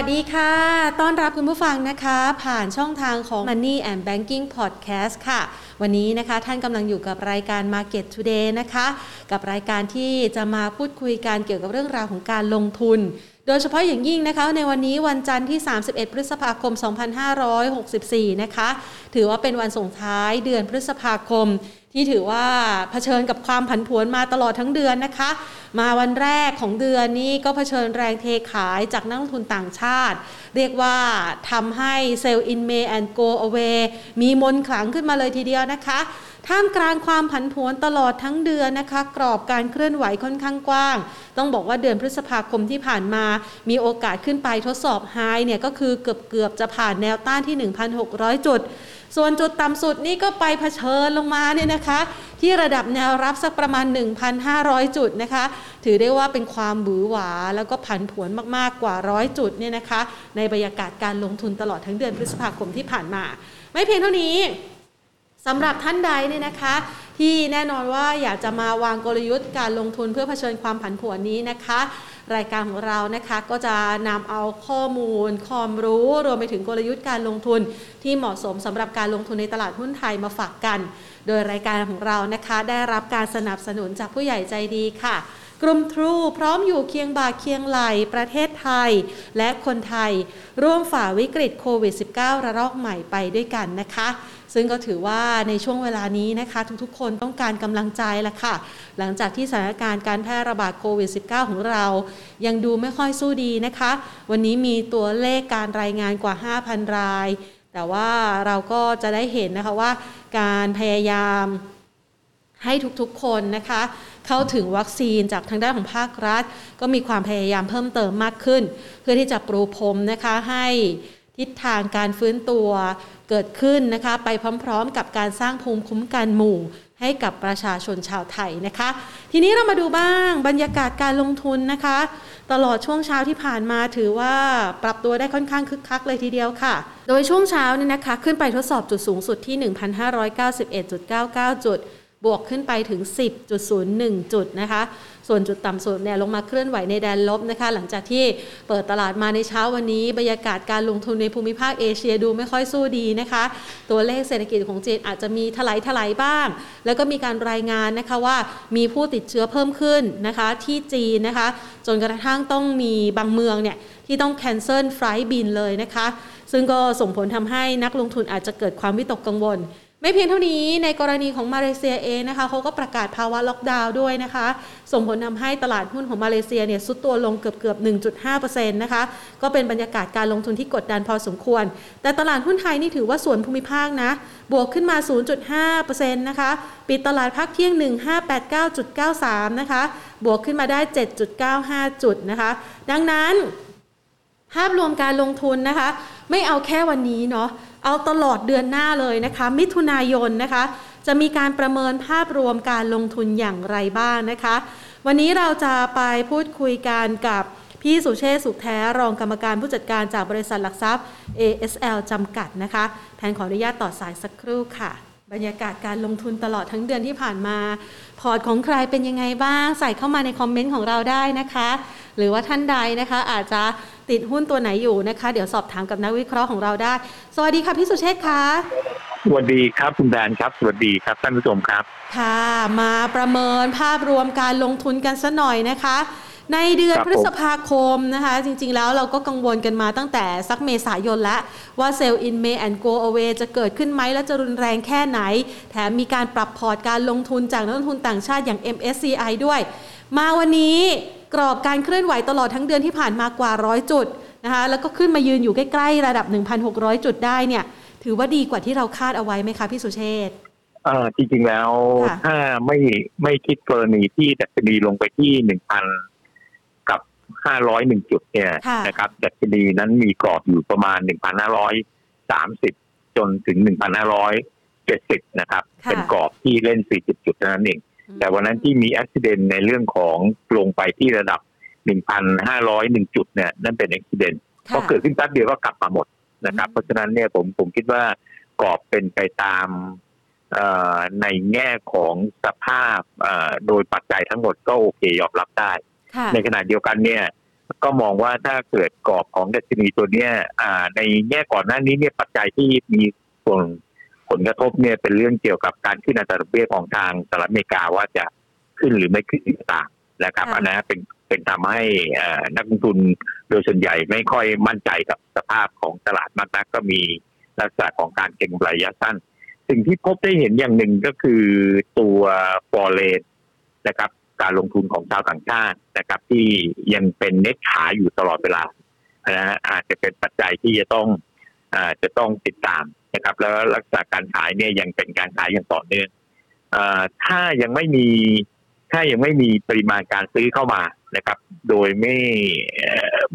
วัสดีค่ะ ต้อนรับคุณผู้ฟังนะคะ ผ่านช่องทางของ Money and Banking Podcast ค่ะ วันนี้นะคะท่านกำลังอยู่กับรายการ Market Today นะคะ กับรายการที่จะมาพูดคุยการเกี่ยวกับเรื่องราวของการลงทุน โดยเฉพาะอย่างยิ่งนะคะ ในวันนี้วันจันทร์ที่ 31 พฤษภาคม 2564 นะคะ ถือว่าเป็นวันส่งท้ายเดือนพฤษภาคม ที่ถือว่าเผชิญกับความผันผวนมาตลอดทั้งเดือนนะคะ มาวันแรกของเดือนนี้ก็เผชิญแรงเทขายจากนักลงทุนต่างชาติ เรียกว่าทำให้เซลล์ in May and go away มีมนต์ขลังขึ้นมาเลยทีเดียวนะคะท่ามกลางความผันผวนตลอดทั้งเดือนนะคะ กรอบการเคลื่อนไหวค่อนข้างกว้าง ต้องบอกว่าเดือนพฤษภาคมที่ผ่านมา มีโอกาสขึ้นไปทดสอบไฮเนี่ยก็คือเกือบเกือบจะผ่านแนวต้านที่ 1,600 จุด ส่วนจุดต่ำสุดนี่ก็ไปเผชิญลงมาเนี่ยนะคะ ที่ระดับแนวรับสักประมาณ 1,500 จุดนะคะ ถือได้ว่าเป็นความบือหวา แล้วก็ผันผวนมากๆกว่าร้อยจุดเนี่ยนะคะ ในบรรยากาศการลงทุนตลอดทั้งเดือนพฤษภาคมที่ผ่านมา ไม่เพียงเท่านี้สำหรับท่านใดเนี่ยนะคะ ที่แน่นอนว่าอยากจะมาวางกลยุทธ์การลงทุนเพื่อเผชิญความผันผวนนี้นะคะ รายการของเรานะคะก็จะนำเอาข้อมูลความรู้ รวมไปถึงกลยุทธ์การลงทุน ที่เหมาะสมสำหรับการลงทุนในตลาดหุ้นไทยมาฝากกัน โดยรายการของเรานะคะ ได้รับการสนับสนุนจากผู้ใหญ่ใจดีค่ะกลุ่มทรูพร้อมอยู่เคียงบ่าเคียงไหลประเทศไทย และคนไทย ร่วมฝ่าวิกฤตโควิด -19 ระลอกใหม่ไปด้วยกันนะคะ ซึ่งก็ถือว่าในช่วงเวลานี้นะคะทุกๆ คนต้องการกำลังใจละค่ะ หลังจากที่สถานการณ์การแพร่ระบาดโควิด -19 ของเรา ยังดูไม่ค่อยสู้ดีนะคะ วันนี้มีตัวเลขการรายงานกว่า 5,000 ราย แต่ว่าเราก็จะได้เห็นนะคะว่าการพยายามให้ทุกๆ คนนะคะ เข้าถึงวัคซีนจากทางด้านของภาครัฐ ก็มีความพยายามเพิ่มเติมมากขึ้น เพื่อที่จะปรูพรมนะคะให้ ทิศทางการฟื้นตัวเกิดขึ้นนะคะ ไปพร้อมๆ กับการสร้างภูมิคุ้มกันหมู่ให้กับประชาชนชาวไทยนะคะ ทีนี้เรามาดูบ้างบรรยากาศการลงทุนนะคะ ตลอดช่วงเช้าที่ผ่านมาถือว่าปรับตัวได้ค่อนข้างคึกคักเลยทีเดียวค่ะ โดยช่วงเช้าเนี่ยนะคะ ขึ้นไปทดสอบจุดสูงสุดที่ 1,591.99 จุด บวกขึ้นไปถึง 10.01 จุดนะคะ ส่วนจุดต่ำสุดเนี่ยลงมาเคลื่อนไหวในแดนลบนะคะ หลังจากที่เปิดตลาดมาในเช้าวันนี้ บรรยากาศการลงทุนในภูมิภาคเอเชียดูไม่ค่อยสู้ดีนะคะ ตัวเลขเศรษฐกิจของจีนอาจจะมีถลายถลายบ้าง แล้วก็มีการรายงานนะคะว่ามีผู้ติดเชื้อเพิ่มขึ้นนะคะที่จีนนะคะ จนกระทั่งต้องมีบางเมืองเนี่ยที่ต้อง cancel flight บินเลยนะคะ ซึ่งก็ส่งผลทำให้นักลงทุนอาจจะเกิดความวิตกกังวล ไม่เพียงเท่านี้ในกรณีของมาเลเซียเองนะคะเขาก็ประกาศภาวะล็อกดาวน์ด้วยนะคะ ส่งผลทำให้ตลาดหุ้นของมาเลเซียเนี่ยทรุดตัวลงเกือบเกือบ 1.5%นะคะก็เป็นบรรยากาศการลงทุนที่กดดันพอสมควร แต่ตลาดหุ้นไทยนี่ถือว่าส่วนภูมิภาคนะ บวกขึ้นมา 0.5%นะคะปิดตลาดพักเที่ยง 1589.93 นะคะ บวกขึ้นมาได้ 7.95 จุดนะคะ ดังนั้นภาพรวมการลงทุนนะคะ ไม่เอาแค่วันนี้เนาะ เอาตลอดเดือนหน้าเลยนะคะ มิถุนายนนะคะ จะมีการประเมินภาพรวมการลงทุนอย่างไรบ้างนะคะ วันนี้เราจะไปพูดคุยกันกับพี่สุเชษสุขแท้รองกรรมการผู้จัดการจากบริษัทหลักทรัพย์ ASL จำกัดนะคะแทนขออนุญาตต่อสายสักครู่ค่ะ บรรยากาศการลงทุนตลอดทั้งเดือนที่ผ่านมา พอร์ตของใครเป็นยังไงบ้าง ใส่เข้ามาในคอมเมนต์ของเราได้นะคะ หรือว่าท่านใดนะคะ อาจจะติดหุ้นตัวไหนอยู่นะคะ เดี๋ยวสอบถามกับนักวิเคราะห์ของเราได้ สวัสดีค่ะพี่สุเชษฐ์คะสวัสดีครับคุณแดนครับ สวัสดีครับท่านผู้ชมครับ ค่ะ มาประเมินภาพรวมการลงทุนกันซะหน่อยนะคะ ในเดือนครับพฤษภาคมนะคะ จริงๆแล้วเราก็กังวลกันมาตั้งแต่สักเมษายนแล้วว่าเซลล์ in May and go away จะเกิดขึ้นไหมและจะรุนแรงแค่ไหน แถมมีการปรับพอร์ตการลงทุนจากนักลงทุนต่างชาติอย่าง MSCI ด้วย มาวันนี้กรอบการเคลื่อนไหวตลอดทั้งเดือนที่ผ่านมากว่าร้อยจุดนะคะแล้วก็ขึ้นมายืนอยู่ใกล้ๆระดับ 1,600 จุดได้เนี่ย ถือว่าดีกว่าที่เราคาดเอาไว้ไหมคะพี่สุเชษฐ์เอ่อจริงๆแล้วค่ะถ้าไม่ไม่คิดกรณีที่ดัชนีลงไปที่หนึ่งพัน กับห้าร้อยหนึ่งจุดเนี่ยค่ะนะครับดัชนีนั้นมีกรอบอยู่ประมาณหนึ่งพันห้าร้อยสามสิบจนถึงหนึ่งพันห้าร้อยเจ็ดสิบนะครับค่ะเป็นกรอบที่เล่นสี่สิบจุดเท่านั้นเอง แต่วันนั้นที่มีอุบิเหตุในเรื่องของลงไปที่ระดับ 1,501 จุดเนี่ยนั่นเป็นอุบิเหตุค่ะพอเกิดขึ้นแป๊บเดียวก็กลับมาหมดนะครับ เพราะฉะนั้นเนี่ยผมผมคิดว่ากรอบเป็นไปตามเอ่อในแง่ของสภาพเอ่อโดยปัจจัยทั้งหมดก็โอเคยอมรับได้ค่ะ ในขณะเดียวกันเนี่ย ก็มองว่าถ้าเกิดกรอบของดัชนีตัวเนี้ยในแง่ก่อนหน้านี้เนี่ยปัจจัยที่มีส่วนผลกระทบเนี่ยเป็นเรื่องเกี่ยวกับการขึ้นอัตราดอกเบี้ยของทางสหรัฐอเมริกาว่าจะขึ้นหรือไม่ขึ้นต่างนะครับอันนั้นเป็นเป็นทำให้นักลงทุนโดยส่วนใหญ่ไม่ค่อยมั่นใจกับสภาพของตลาดมากนักก็มีลักษณะของการเก็งระยะสั้น สิ่งที่พบได้เห็นอย่างหนึ่งก็คือตัวฟอร์เรนนะครับ การลงทุนของชาวต่างชาตินะครับที่ยังเป็นเน็ตขายอยู่ตลอดเวลานะฮะอาจจะเป็นปัจจัยที่จะต้องอาจะต้องติดตามนะครับ แล้วลักษณะการขายเนี่ยยังเป็นการขายอย่างต่อเนื่องถ้ายังไม่มีถ้ายังไม่มีปริมาณการซื้อเข้ามานะครับ โดยไม่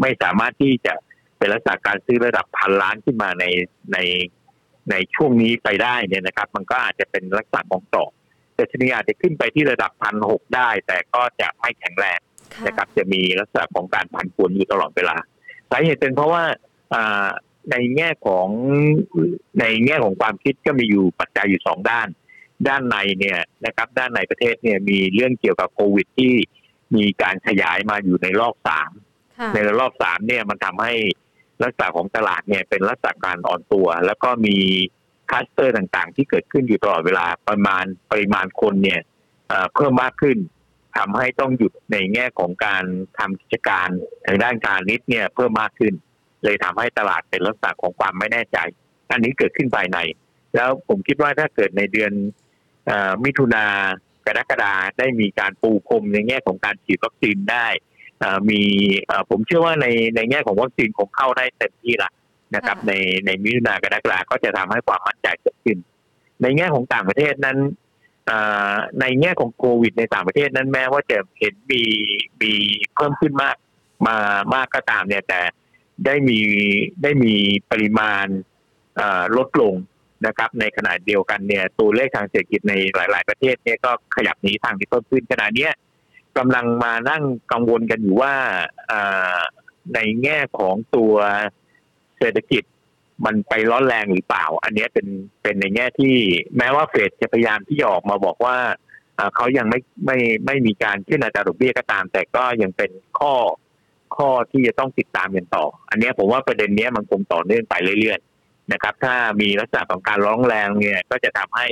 ไม่สามารถที่จะเป็นลักษณะการซื้อระดับพันล้านขึ้นมาในในในช่วงนี้ไปได้เนี่ยนะครับ มันก็อาจจะเป็นลักษณะของต่อ แต่ชนีอาจจะขึ้นไปที่ระดับพันหกได้ แต่ก็จะไม่แข็งแรงนะครับจะมีลักษณะของการพันปวนอยู่ตลอดเวลาสาเหตุเป็นเพราะว่าในแง่ของในแง่ของความคิดก็มีอยู่ปัจจัยอยู่สองด้าน ด้านในเนี่ยนะครับ ด้านในประเทศเนี่ยมีเรื่องเกี่ยวกับโควิดที่มีการขยายมาอยู่ในรอบสามในรอบสามเนี่ยมันทำให้ลักษณะของตลาดเนี่ยเป็นลักษณะการอ่อนตัว แล้วก็มี คัสเตอร์ต่างๆ ที่เกิดขึ้นอยู่ตลอดเวลาประมาณปริมาณคนเนี่ยเพิ่มมากขึ้นทำให้ต้องหยุดในแง่ของการทำกิจการทางด้านการนิดเนี่ยเพิ่มมากขึ้น เลยทำให้ตลาดเป็นลักษณะของความไม่แน่ใจ อันนี้เกิดขึ้นภายใน แล้วผมคิดว่าถ้าเกิดในเดือนมิถุนากรกฎาได้มีการปูพรมในแง่ของการฉีดวัคซีนได้มีผมเชื่อว่าในในแง่ของวัคซีนคงเข้าได้เต็มที่ละ นะครับ ในในมิถุนากรกฎาก็จะทำให้ความมั่นใจเกิดขึ้น ในแง่ของต่างประเทศนั้นในแง่ของโควิดในต่างประเทศนั้นแม้ว่าจะเห็นมีมีเพิ่มขึ้นมากมามากก็ตามเนี่ยแต่ได้มีได้มีปริมาณลดลงนะครับ ในขณะเดียวกันเนี่ยตัวเลขทางเศรษฐกิจในหลาย ๆ ประเทศเนี่ยก็ขยับหนีทางที่เพิ่มขึ้นขณะนี้กำลังมานั่งกังวลกันอยู่ว่าในแง่ของตัว เศรษฐกิจมันไปร้อนแรงหรือเปล่า อันนี้เป็นเป็นในแง่ที่แม้ว่าเฟดจะพยายามที่จะออกมาบอกว่าเขายังไม่ไม่ไม่มีการขึ้นอัตราดอกเบี้ยก็ตาม แต่ก็ยังเป็นข้อข้อที่จะต้องติดตามกันต่อ อันนี้ผมว่าประเด็นนี้มันคงต่อเนื่องไปเรื่อยๆนะครับ ถ้ามีลักษณะของการร้องแรงเนี่ย ก็จะทำให้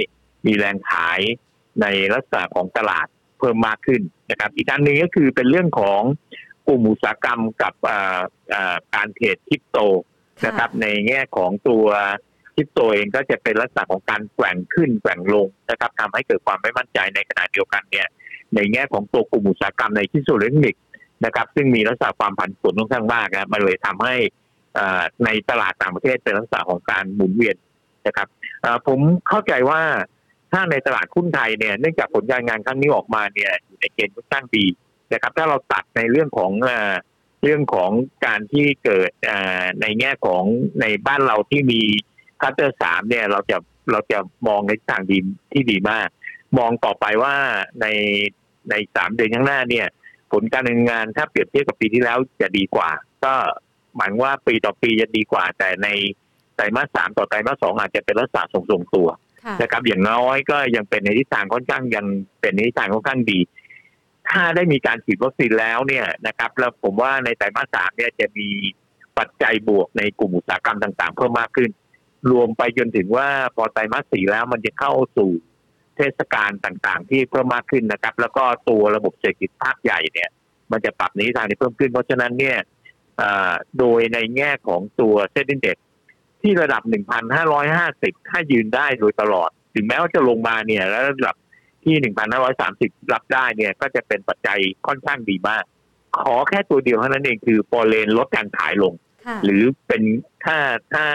มีแรงขายในลักษณะของตลาดเพิ่มมากขึ้นนะครับ อีกอันหนึ่งก็คือเป็นเรื่องของกลุ่มอุตสาหกรรมกับการเทรดคริปโต นะครับ ในแง่ของตัวคริปโตเองก็จะเป็นลักษณะของการแกว่งขึ้นแกว่งลงนะครับทำให้เกิดความไม่มั่นใจในขณะเดียวกันเนี่ย ในแง่ของตัวกลุ่มอุตสาหกรรมในชิ้นส่วนอิเล็กทรอนิกส์นะครับ ซึ่งมีลักษณะความผันผวนค่อนข้างมากนะมันเลยทำให้ในตลาดต่างประเทศเป็นลักษณะของการหมุนเวียนนะครับผมเข้าใจว่าถ้าในตลาดหุ้นไทยเนี่ยเนื่องจากผลการงานครั้งนี้ออกมาเนี่ยอยู่ในเกณฑ์ค่อนข้างดีนะครับ ถ้าเราตัดในเรื่องของ เรื่องของการที่เกิดในแง่ของในบ้านเราที่มีคัตเตอร์สามเนี่ยเราจะเราจะมองในทางดีที่ดีมาก มองต่อไปว่าในในสามเดือนข้างหน้าเนี่ย ผลการดำเนินงานถ้าเปรียบเทียบกับปีที่แล้วจะดีกว่า ก็หมายว่าปีต่อปีจะดีกว่า แต่ในไตรมาสสามต่อไตรมาสสองอาจจะเป็นลักษณะทรงๆตัวนะครับอย่างน้อยก็ยังเป็นในทิศทางค่อนข้างยังเป็นในทิศทางค่อนข้างดี ถ้าได้มีการฉีดวัคซีนแล้วเนี่ยนะครับ แล้วผมว่าในไตรมาสสามเนี่ยจะมีปัจจัยบวกในกลุ่มอุตสาหกรรมต่างๆ เพิ่มมากขึ้น รวมไปจนถึงว่าพอไตรมาสสี่แล้วมันจะเข้าสู่เทศกาลต่างๆ ที่เพิ่มมากขึ้นนะครับ แล้วก็ตัวระบบเศรษฐกิจภาคใหญ่เนี่ย มันจะปรับนี้ทางที่เพิ่มขึ้น เพราะฉะนั้นเนี่ยโดยในแง่ของตัวเซ็นดินเด็กที่ระดับ 1,550 ถ้ายืนได้โดยตลอด ถึงแม้ว่าจะลงมาเนี่ย แล้วระดับ ที่ 1,530 รับได้เนี่ย ก็จะเป็นปัจจัยค่อนข้างดีมาก ขอแค่ตัวเดียวเท่านั้นเองคือปอเลนลดการขายลง หรือเป็นถ้าถ้า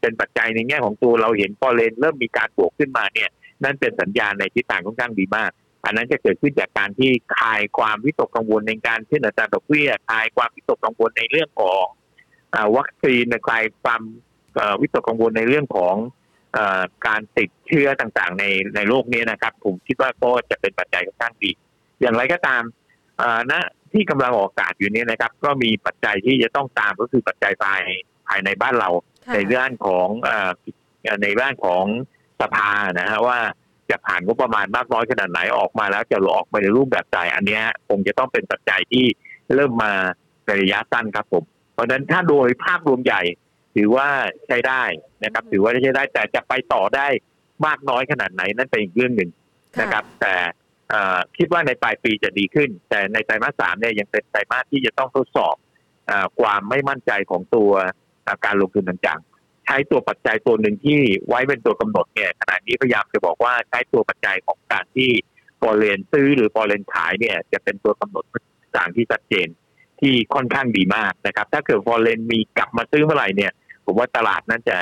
เป็นปัจจัยในแง่ของตัวเราเห็นปอเลนเริ่มมีการบวกขึ้นมาเนี่ย นั่นเป็นสัญญาณในทิศทางค่อนข้างดีมาก อันนั้นจะเกิดขึ้นจากการที่คลายความวิตกกังวลในการขึ้นอัตราดอกเบี้ยคลายความวิตกกังวลในเรื่องของวัคซีนคลายความวิตกกังวลในเรื่องของ การติดเชื้อต่างๆ ในในโลกนี้นะครับ ผมคิดว่าก็จะเป็นปัจจัยค่อนข้างดี อย่างไรก็ตามณที่กำลังออกอากาศอยู่นี้นะครับ ก็มีปัจจัยที่จะต้องตามก็คือปัจจัยภายภายในบ้านเรา ในเรื่องของในเรื่องของสภานะฮะว่าจะผ่านงบประมาณมากน้อยขนาดไหนออกมาแล้วจะออกมาในรูปแบบใดอันนี้คงจะต้องเป็นปัจจัยที่เริ่มมาในระยะสั้นครับผม เพราะฉะนั้นถ้าโดยภาพรวมใหญ่ ถือว่าใช้ได้นะครับ ถือว่าใช้ได้แต่จะไปต่อได้มากน้อยขนาดไหนนั่นเป็นอีกเรื่องหนึ่งนะครับ แต่คิดว่าในปลายปีจะดีขึ้น แต่ในไตรมาสสามเนี่ยยังเป็นไตรมาสที่จะต้องทดสอบอความไม่มั่นใจของตัวการลงทุนต่างๆ ใช้ตัวปัจจัยตัวหนึ่งที่ไว้เป็นตัวกำหนดเนี่ยขณะนี้พยายามจะบอกว่าใช้ตัวปัจจัยของการที่ฟอเรนซื้อหรือฟอเรนขายเนี่ย จะเป็นตัวกำหนดต่างที่ชัดเจนที่ค่อนข้างดีมากนะครับ ถ้าเกิดฟอเรนมีกลับมาซื้อเมื่อไหร่เนี่ย ผมว่าตลาดนั้นจะ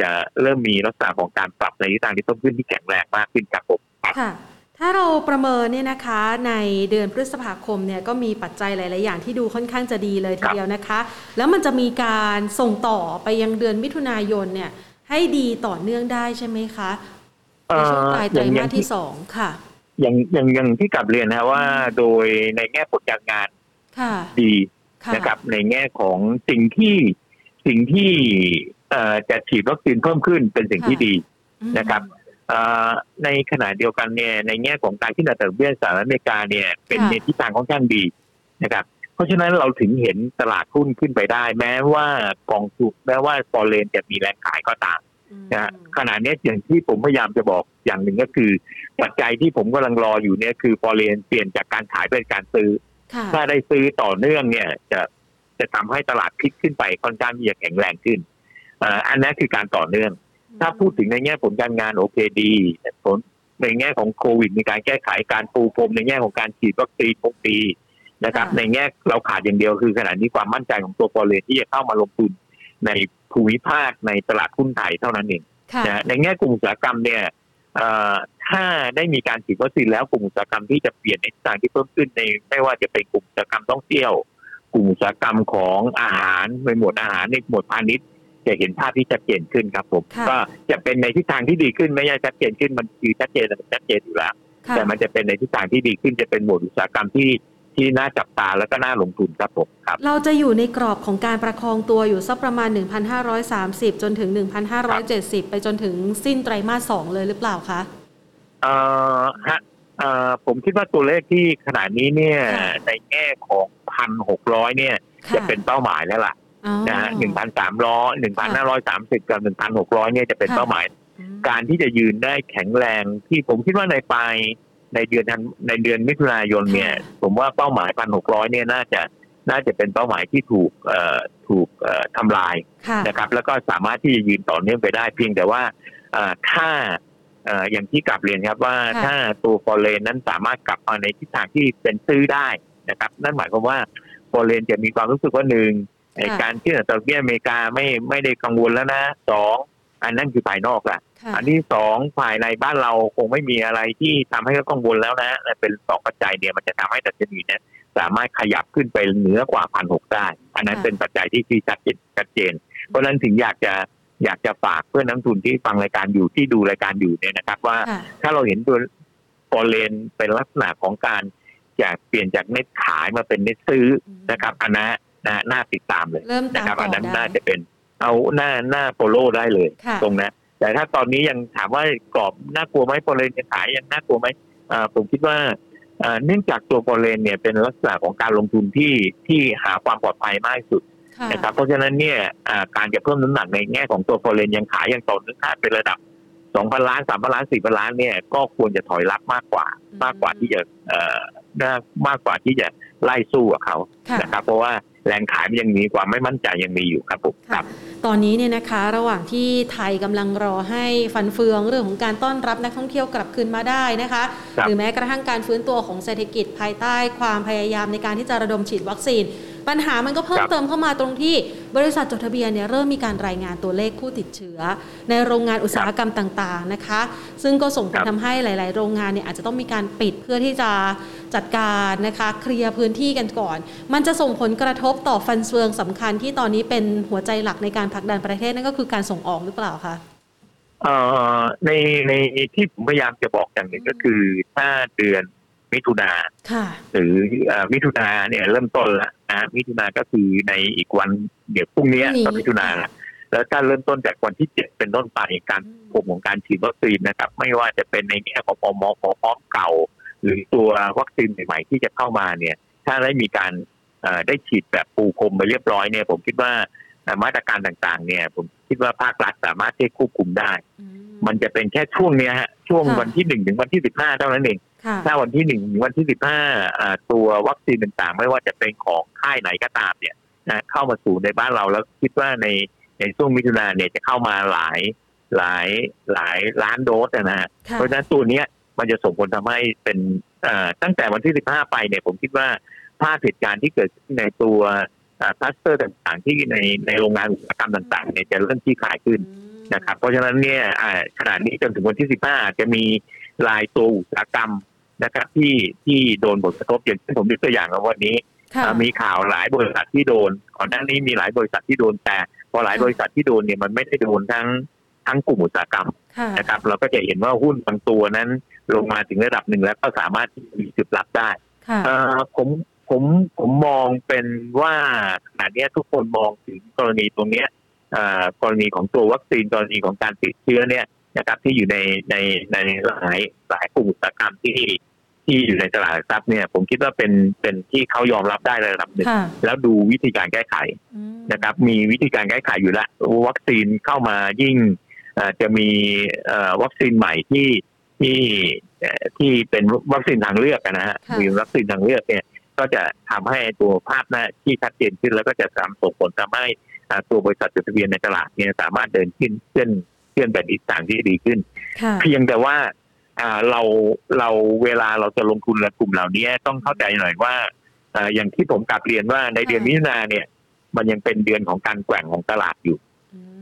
จะเริ่มมีลักษณะของการปรับในทิศทางที่เพิ่มขึ้นที่แข็งแรงมากขึ้นครับผมค่ะถ้าเราประเมินเนี่ยนะคะในเดือนพฤษภาคมเนี่ยก็มีปัจจัยหลาย ๆ อย่างที่ดูค่อนข้างจะดีเลยทีเดียวนะคะ แล้วมันจะมีการส่งต่อไปยังเดือนมิถุนายนเนี่ยให้ดีต่อเนื่องได้ใช่ไหมคะในช่วงปลายไตรมาสที่สองค่ะ อย่างอย่างอย่างที่กลับเรียนนะว่าโดยในแง่ผลการงานดีนะครับในแง่ของสิ่งที่ สิ่งที่จะฉีดวัคซีนเพิ่มขึ้นเป็นสิ่งที่ดีนะครับในขณะเดียวกันเนี่ยในแง่ของการที่อัตราดอกเบี้ยสหรัฐอเมริกาเนี่ยเป็นในทิศทางค่อนข้างดีนะครับ เพราะฉะนั้นเราถึงเห็นตลาดหุ้นขึ้นไปได้ แม้ว่ากองทุนแม้ว่าฟอเรนจะมีแรงขายก็ตามนะขณะนี้อย่างที่ผมพยายามจะบอกอย่างหนึ่งก็คือ ปัจจัยที่ผมกำลังรออยู่เนี่ยคือฟอเรนเปลี่ยนจากการขายเป็นการซื้อ ถ้าได้ซื้อต่อเนื่องเนี่ยจะ จะทำให้ตลาดพลิกขึ้นไปค่อนข้างที่จะแข็งแรงขึ้นอันนั้นคือการต่อเนื่อง ถ้าพูดถึงในแง่ผลการงานโอเคดีผลในแง่ของโควิด มีการแก้ไขการปูพรมในแง่ของการฉีดวัคซีนคงดีนะครับ ในแง่เราขาดอย่างเดียวคือขณะนี้ความมั่นใจของตัวฟอเรนที่จะเข้ามาลงทุนในภูมิภาคในตลาดหุ้นไทยเท่านั้นเองนะในแง่กลุ่มอุตสาหกรรมเนี่ยถ้าได้มีการฉีดวัคซีนแล้วกลุ่มอุตสาหกรรมที่จะเปลี่ยนในทางที่เพิ่มขึ้นในไม่ว่าจะเป็นกลุ่มอุตสาหกรรมท่องเที่ยว กลุ่มอุตสาหกรรมของอาหารในหมวดอาหารในหมวดพาณิชย์จะเห็นภาพที่ชัดเจนขึ้นครับผมก็จะเป็นในทิศทางที่ดีขึ้นไม่ใช่ชัดเจนขึ้นมันคือชัดเจนชัดเจนอยู่แล้วแต่มันจะเป็นในทิศทางที่ดีขึ้นจะเป็นหมวดอุตสาหกรรมที่ที่น่าจับตาแล้วก็น่าลงทุนครับผมครับ เราจะอยู่ในกรอบของการประคองตัวอยู่สักประมาณ 1,530 จนถึง 1,570 ไปจนถึงสิ้นไตรมาสสองเลยหรือเปล่าคะเอ่อฮะเอ่อ ผมคิดว่าตัวเลขที่ขนาดนี้เนี่ย ในแง่ของพันหกร้อยเนี่ย จะเป็นเป้าหมายแล้วล่ะนะฮะหนึ่งพันสามร้อยหนึ่งพันห้าร้อยสามสิบกับหนึ่งพันหกร้อยเนี่ยจะเป็นเป้าหมาย การที่จะยืนได้แข็งแรงที่ผมคิดว่าในปลายในเดือนในเดือนมิถุนายนเนี่ย ผมว่าเป้าหมายพันหกร้อยเนี่ยน่าจะน่าจะเป็นเป้าหมายที่ถูกเอ่อถูกเอ่อทำลายนะครับ แล้วก็สามารถที่จะยืนต่อเนื่องไปได้เพียงแต่ว่าถ้า อย่างที่กราบเรียนครับว่าถ้าตัว foreign นั้นสามารถกลับมาในทิศทางที่เป็นซื้อได้นะครับ นั่นหมายความว่า foreign จะมีความรู้สึกว่าหนึ่งในการที่อัตราดอกเบี้ยอเมริกาไม่ไม่ได้กังวลแล้วนะสองอันนั้นคือภายนอกละอันที่สองภายในบ้านเราคงไม่มีอะไรที่ทำให้เขากังวลแล้วนะเป็นสองปัจจัยเนี่ยมันจะทำให้ดัชนีเนี่ยสามารถขยับขึ้นไปเหนือกว่าพันหกได้ อันนั้นเป็นปัจจัยที่ที่ชัดเจนชัดเจน เพราะนั้นถึงอยากจะ อยากจะฝากเพื่อนนักทุนที่ฟังรายการอยู่ที่ดูรายการอยู่เนี่ยนะครับ ว่าถ้าเราเห็นตัวฟอลเลนเป็นลักษณะของการจากเปลี่ยนจากเน็ตขายมาเป็นเน็ตซื้อนะครับ อันนั้นนะน่าติดตามเลยนะครับ อันนั้นน่าจะเป็นเอาหน้าหน้าโปโลได้เลย ตรงนั้นแต่ถ้าตอนนี้ยังถามว่ากรอบน่ากลัวไหมโปรเลนจะขายยังน่ากลัวไหมผมคิดว่าเนื่องจากตัวโปรเลนเนี่ยเป็นลักษณะของการลงทุนที่ที่หาความปลอดภัยมากที่สุด นะครับเพราะฉะนั้นเนี่ยการจะเพิ่มน้ำหนักในแง่ของตัวโปรเลนยังขายยังต่อเนื่องเป็นระดับสองพันล้านสามพันล้านสี่พันล้านเนี่ยก็ควรจะถอยรับมากกว่า มากกว่าที่จะเอ่อมากกว่าที่จะไล่สู้กับเขานะครับ เพราะว่า แรงขายมันยังมีความไม่มั่นใจยังมีอยู่ครับผมครับ ตอนนี้เนี่ยนะคะ ระหว่างที่ไทยกำลังรอให้ฟันเฟืองเรื่องของการต้อนรับนักท่องเที่ยวกลับคืนมาได้นะคะหรือแม้กระทั่งการฟื้นตัวของเศรษฐกิจภายใต้ความพยายามในการที่จะระดมฉีดวัคซีน ปัญหามันก็เพิ่มเติมเข้ามาตรงที่บริษัทจดทะเบียนเนี่ยเริ่มมีการรายงานตัวเลขผู้ติดเชื้อ ในโรงงานอุตสาหกรรมต่างๆนะคะ ซึ่งก็ส่งผลทำให้หลาย ๆ โรงงานเนี่ยอาจจะต้องมีการปิดเพื่อที่จะ จัดการนะคะ เคลียร์พื้นที่กันก่อน มันจะส่งผลกระทบต่อฟันเฟืองสำคัญที่ตอนนี้เป็นหัวใจหลักในการผลักดันประเทศนั่นก็คือการส่งออกหรือเปล่าคะในในที่ผมพยายามจะบอกอย่างหนึ่งก็คือถ้าเดือนมิถุนาหรือมิถุนาเนี่ยเริ่มต้นละนะมิถุนาก็คือในอีกวันเดี๋ยวพรุ่งนี้ตอนมิถุนาแล้วถ้าเริ่มต้นจากวันที่เจ็ดเป็นต้นไปการกลุ่มของการฉีดวัคซีนนะครับ ไม่ว่าจะเป็นในแง่ของปมพร้อมเก่า หรือตัววัคซีนใหม่ๆที่จะเข้ามาเนี่ย ถ้าได้มีการเอ่อได้ฉีดแบบปูพรมไปเรียบร้อยเนี่ย ผมคิดว่าเอ่อมาตรการต่างๆ เนี่ย ผมคิดว่าภาครัฐสามารถที่จะควบคุมได้อืมมันจะเป็นแค่ช่วงเนี้ยฮะช่วงค่ะวันที่หนึ่งถึงวันที่สิบห้าเท่านั้นเองค่ะถ้าวันที่หนึ่งถึงวันที่สิบห้าตัววัคซีนต่างๆ ไม่ว่าจะเป็นของค่ายไหนก็ตามเนี่ยนะเข้ามาสู่ในบ้านเราแล้วคิดว่าในในช่วงมิถุนาเนี่ยจะเข้ามาหลายหลายหลายล้านโดสอะนะฮะค่ะเพราะฉะนั้นตัวเนี้ย มันจะส่งผลทำให้เป็นเอ่อตั้งแต่วันที่ 15 ไปเนี่ยผมคิดว่าภาพเหตุการณ์ที่เกิดขึ้นในตัวคลัสเตอร์ต่างๆ ที่ในในโรงงานอุตสาหกรรมต่างๆเนี่ยจะเริ่มที่ขายขึ้นนะครับ เพราะฉะนั้นเนี่ยอ่าขณะนี้จนถึงวันที่ 15อาจจะมีรายตัวอุตสาหกรรมนะครับ ที่ที่โดนผลกระทบอย่างที่ผมยกตัวอย่างในวันนี้ค่ะอ่ามีข่าวหลายบริษัทที่โดนก่อนหน้านี้มีหลายบริษัทที่โดนแต่พอหลายบริษัทที่โดนเนี่ยมันไม่ได้โดนทั้ง ทั้งกลุ่มอุตสาหกรรมค่ะนะครับ เราก็จะเห็นว่าหุ้นบางตัวนั้น ลงมาถึงระดับหนึ่งแล้วก็สามารถที่จะมีจุดรับได้ค่ะเอ่อผมผมผมมองเป็นว่าขณะเนี้ยทุกคนมองถึงกรณีตรงเนี้ยเอ่อกรณีของตัววัคซีนกรณีของการติดเชื้อเนี่ยนะครับ ที่อยู่ในในในหลายหลายกลุ่มอุตสาหกรรมที่ที่อยู่ในตลาดหลักทรัพย์เนี่ย ผมคิดว่าเป็นเป็นที่เขายอมรับได้ระดับหนึ่งค่ะแล้วดูวิธีการแก้ไขอืมนะครับ มีวิธีการแก้ไขอยู่แล้ววัคซีนเข้ามายิ่งเอ่อ จะมีเอ่อวัคซีนใหม่ที่ที่เอ่อที่เป็นวัคซีนทางเลือกอะนะฮะค่ะมีวัคซีนทางเลือกเนี่ย ก็จะทำให้ตัวภาพหน้าที่ชัดเจนขึ้น แล้วก็จะทำส่งผลทำให้อ่าตัวบริษัทจดทะเบียนในตลาดเนี่ยสามารถเดินขึ้นเคลื่อนเคลื่อนแบบอีกต่างที่ดีขึ้นค่ะเพียงแต่ว่าอ่าเราเราเวลาเราจะลงทุนในกลุ่มเหล่านี้ต้องเข้าใจหน่อยว่าอ่าอย่างที่ผมกลับเรียนว่าในเดือนค่ะมิถุนาเนี่ย มันยังเป็นเดือนของการแกว่งของตลาดอยู่อืม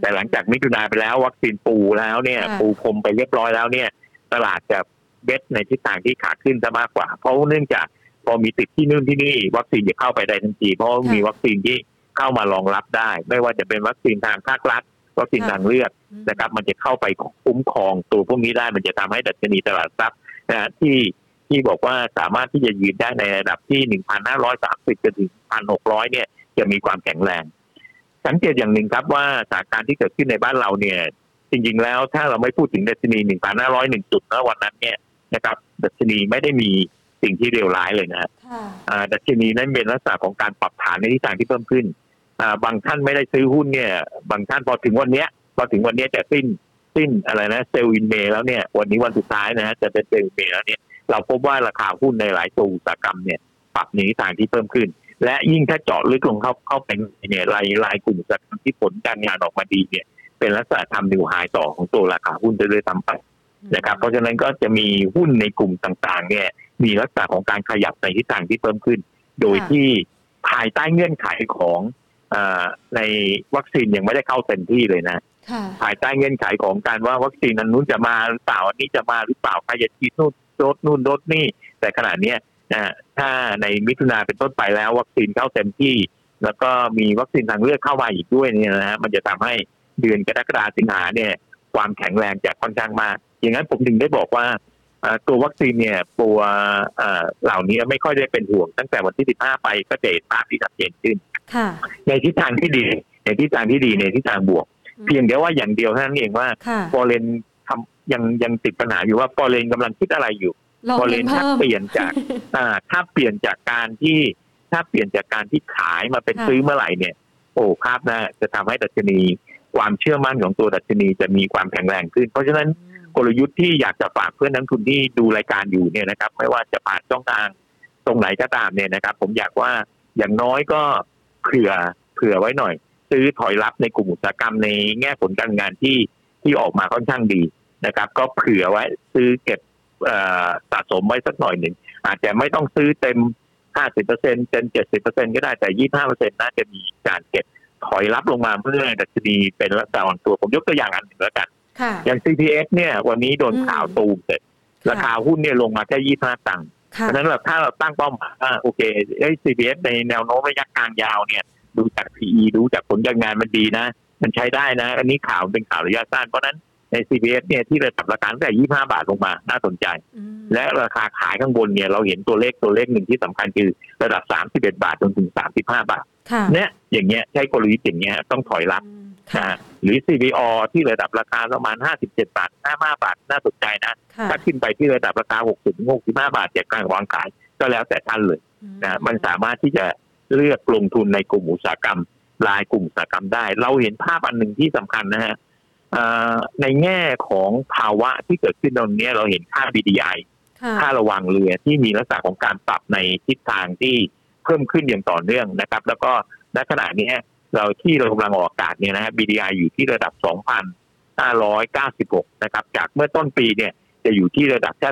แต่หลังจากมิถุนาไปแล้ววัคซีนปูแล้วเนี่ยค่ะปูพรมไปเรียบร้อยแล้วเนี่ย ตลาดจะเบ็ดในทิศทางที่ขาขึ้นซะมากกว่า เพราะเนื่องจากพอมีติดที่นู่นที่นี่ วัคซีนจะเข้าไปได้ทันทีเพราะว่ามีวัคซีนที่เข้ามารองรับได้ ไม่ว่าจะเป็นวัคซีนทางภาครัฐวัคซีนทางเลือกอืมนะครับ มันจะเข้าไปคุ้มครองตัวพวกนี้ได้มันจะทำให้ดัชนีตลาดทรัพย์นะฮะที่ที่บอกว่าสามารถที่จะยืนได้ในระดับที่ 1,530จนถึง1,600 เนี่ย จะมีความแข็งแรง สังเกตอย่างหนึ่งครับว่าสถานการณ์ที่เกิดขึ้นในบ้านเราเนี่ย จริงๆแล้วถ้าเราไม่พูดถึงดัชนี1,501จุดนะวันนั้นเนี่ยนะครับดัชนีไม่ได้มีสิ่งที่เลวร้ายเลยนะฮะค่ะอ่าดัชนีนั้นเป็นลักษณะของการปรับฐานในทิศทางที่เพิ่มขึ้นอ่าบางท่านไม่ได้ซื้อหุ้นเนี่ย บางท่านพอถึงวันเนี้ยพอถึงวันเนี้ยจะสิ้นสิ้นอะไรนะเซลล์อินเมแล้วเนี่ย วันนี้วันสุดท้ายนะฮะจะเป็นเซลล์อินเมแล้วเนี่ยเราพบว่าราคาหุ้นในหลายตัวอุตสาหกรรมเนี่ย ปรับในทิศทางที่เพิ่มขึ้น และยิ่งถ้าเจาะลึกลงเข้าเข้าไปเนี่ยรายรายกลุ่มอุตสาหกรรมที่ผลการงานออกมาดีเนี่ย เป็นลักษณะทำนิวไฮต่อของตัวราคาหุ้นได้ด้วยซ้ำไปนะครับ เพราะฉะนั้นก็จะมีหุ้นในกลุ่มต่างๆ เนี่ย มีลักษณะของการขยับในทิศทางที่เพิ่มขึ้น โดยค่ะที่ภายใต้เงื่อนไขของอาในวัคซีนยังไม่ได้เข้าเต็มที่เลยนะค่ะภายใต้เงื่อนไขของการว่าวัคซีนนั้นนู้นจะมาหรือเปล่าอันนี้จะมาหรือเปล่าใครจะฉีดนู่นโดสนู่นโดสนี่แต่ขณะเนี้ยนะ ถ้าในมิถุนาเป็นต้นไปแล้ว วัคซีนเข้าเต็มที่ แล้วก็มีวัคซีนทางเลือกเข้ามาอีกด้วยเนี่ยนะฮะมันจะทำให้เดือนกรกฎาคมสิงหาเนี่ยความแข็งแรงจะค่อนข้างมาก อย่างนั้นผมถึงได้บอกว่าเอ่อตัววัคซีนเนี่ยตัวเอ่อเหล่านี้ไม่ค่อยได้เป็นห่วงตั้งแต่วันที่ 15 ไปก็จะเห็นภาพที่ชัดเจนขึ้นค่ะในทิศทางที่ดี ในทิศทางที่ดีในทิศทางบวก เพียงเดียวว่าอย่างเดียวเท่านั้นเองว่าค่ะฟอเรนทำยังยังติดปัญหาอยู่ว่าฟอเรนกำลังคิดอะไรอยู่ ลองฟอเรเรียนนถ้าเพิ่มเปลี่ยนจากอ่าถ้าเปลี่ยนจากการที่ถ้าเปลี่ยนจากการที่ขายมาเป็นค่ะซื้อเมื่อไหร่เนี่ย โอ้ภาพหน้าจะทำให้ดัชนี ความเชื่อมั่นของตัวดัชนีจะมีความแข็งแรงขึ้น เพราะฉะนั้นกลยุทธ์ที่อยากจะฝากเพื่อนนักลงทุนที่ดูรายการอยู่เนี่ยนะครับ ไม่ว่าจะผ่านช่องทางตรงไหนก็ตามเนี่ยนะครับ ผมอยากว่าอย่างน้อยก็เผื่อเผื่อไว้หน่อย ซื้อถอยรับในกลุ่มอุตสาหกรรมในแง่ผลการงานที่ที่ออกมาค่อนข้างดีนะครับ ก็เผื่อไว้ซื้อเก็บเอ่อ สะสมไว้สักหน่อยหนึ่ง อาจจะไม่ต้องซื้อเต็ม 50%เต็ม 70%ก็ได้แต่ 25%น่าจะมีการเก็บถอยรับลงมาเมื่อดัชนีเป็นลักษณะอ่อนตัว ผมยกตัวอย่างอันหนึ่งแล้วกันค่ะอย่าง CPX เนี่ย วันนี้โดนอืมข่าวตูมเสร็จราคาหุ้นเนี่ยลงมาแค่25ตังค์เพค่ะราะฉะนั้นแบบถ้าเราตั้งเป้าหมายว่าโอเคไอ้ CPX ในแนวโน้มระยะกลางยาวเนี่ย ดูจาก PE ดูจากผลการงานมันดีนะ มันใช้ได้นะ อันนี้ข่าวเป็นข่าวระยะสั้นเพราะฉะนั้น ใน CPX เนี่ยที่ระดับราคาตั้งแต่ 25 บาทลงมา น่าสนใจอืมและราคาขายข้างบนเนี่ยเราเห็นตัวเลขตัวเลขหนึ่งที่สำคัญคือระดับ 31 บาทจนถึง 35 บาทค่ะเนี่ยอย่างเงี้ยใช้กลยุทธ์อย่างเงี้ยต้องถอยรับอืมค่ะนะหรือ CBO ที่ระดับราคาประมาณ 57 บาท 55 บาท น่าสนใจนะค่ะถ้าขึ้นไปที่ระดับราคา 60 65 บาทจากการวางขายก็แล้วแต่ท่านเลยอืนะมันสามารถที่จะเลือกลงทุนในกลุ่มอุตสาหกรรมรายกลุ่มอุตสาหกรรมได้ เราเห็นภาพอันหนึ่งที่สำคัญนะฮะ ในแง่ของภาวะที่เกิดขึ้นตรงนี้เราเห็นค่า BDI ค่าระวังเรือที่มีลักษณะของการปรับในทิศทางที่เพิ่มขึ้นอย่างต่อเนื่องนะครับ แล้วก็ณขณะนี้เราที่เรากำลังออกอากาศเนี่ยนะฮะ BDI อยู่ที่ระดับ 2,596 นะครับ จากเมื่อต้นปีเนี่ยจะอยู่ที่ระดับแค่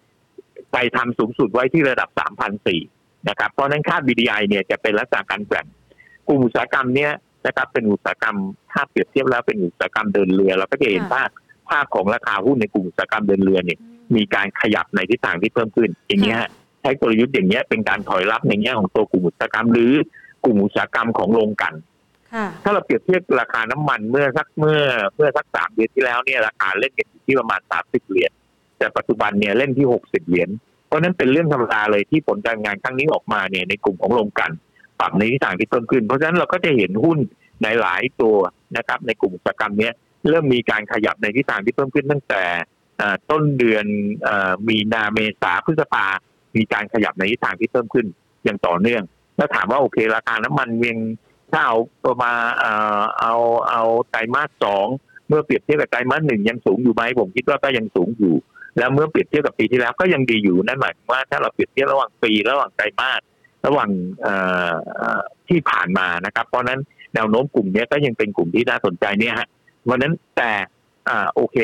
2,000 ไปทำสูงสุดไว้ที่ระดับ 3,004นะครับ เพราะนั้นค่า BDI เนี่ยจะเป็นลักษณะการแกว่งกลุ่มอุตสาหกรรมเนี่ย นะครับเป็นอุตสาหกรรมถ้าเปรียบเทียบแล้วเป็นอุตสาหกรรมเดินเรือ เราก็จะเห็นภาพภาพของราคาหุ้นในกลุ่มอุตสาหกรรมเดินเรือเนี่ยมีการขยับในทิศทางที่เพิ่มขึ้น อย่างเงี้ยใช้กลยุทธ์อย่างเงี้ยเป็นการถอยรับในแง่ของตัวกลุ่มอุตสาหกรรมหรือกลุ่มอุตสาหกรรมของโรงกันถ้าเราเปรียบเทียบราคาน้ำมันเมื่อสักเมื่อเมื่อสักสามเดือนที่แล้วเนี่ยราคาเล่นกันอยู่ที่ประมาณสามสิบเหรียญแต่ปัจจุบันเนี่ยเล่นที่หกสิบเหรียญเพราะนั้นเป็นเรื่องธรรมดาเลยที่ผลการงานครั้งนี้ออกมาเนี่ยในกลุ่มของโรงกัน ปรับในทิศทางที่เพิ่มขึ้น เพราะฉะนั้นเราก็จะเห็นหุ้นในหลายตัวนะครับ ในกลุ่มอุตสาหกรรมนี้เริ่มมีการขยับในทิศทางที่เพิ่มขึ้นตั้งแต่ต้นเดือนมีนาเมษาพฤษภา มีการขยับในทิศทางที่เพิ่มขึ้นอย่างต่อเนื่อง แล้วถามว่าโอเคราคาน้ำมันเวียงถ้าเอาประมาเอาเอาไตรมาสสองเมื่อเปรียบเทียบกับไตรมาสหนึ่งยังสูงอยู่ไหมผมคิดว่าก็ยังสูงอยู่ แล้วเมื่อเปรียบเทียบกับปีที่แล้วก็ยังดีอยู่นั่นหมายถึงว่าถ้าเราเปรียบเทียบระหว่างปีระหว่างไตรมาส ระหว่างที่ผ่านมานะครับ เพราะนั้นแนวโน้มกลุ่มนี้ก็ยังเป็นกลุ่มที่น่าสนใจเนี่ยฮะวันนั้นแต่อ่าโอเค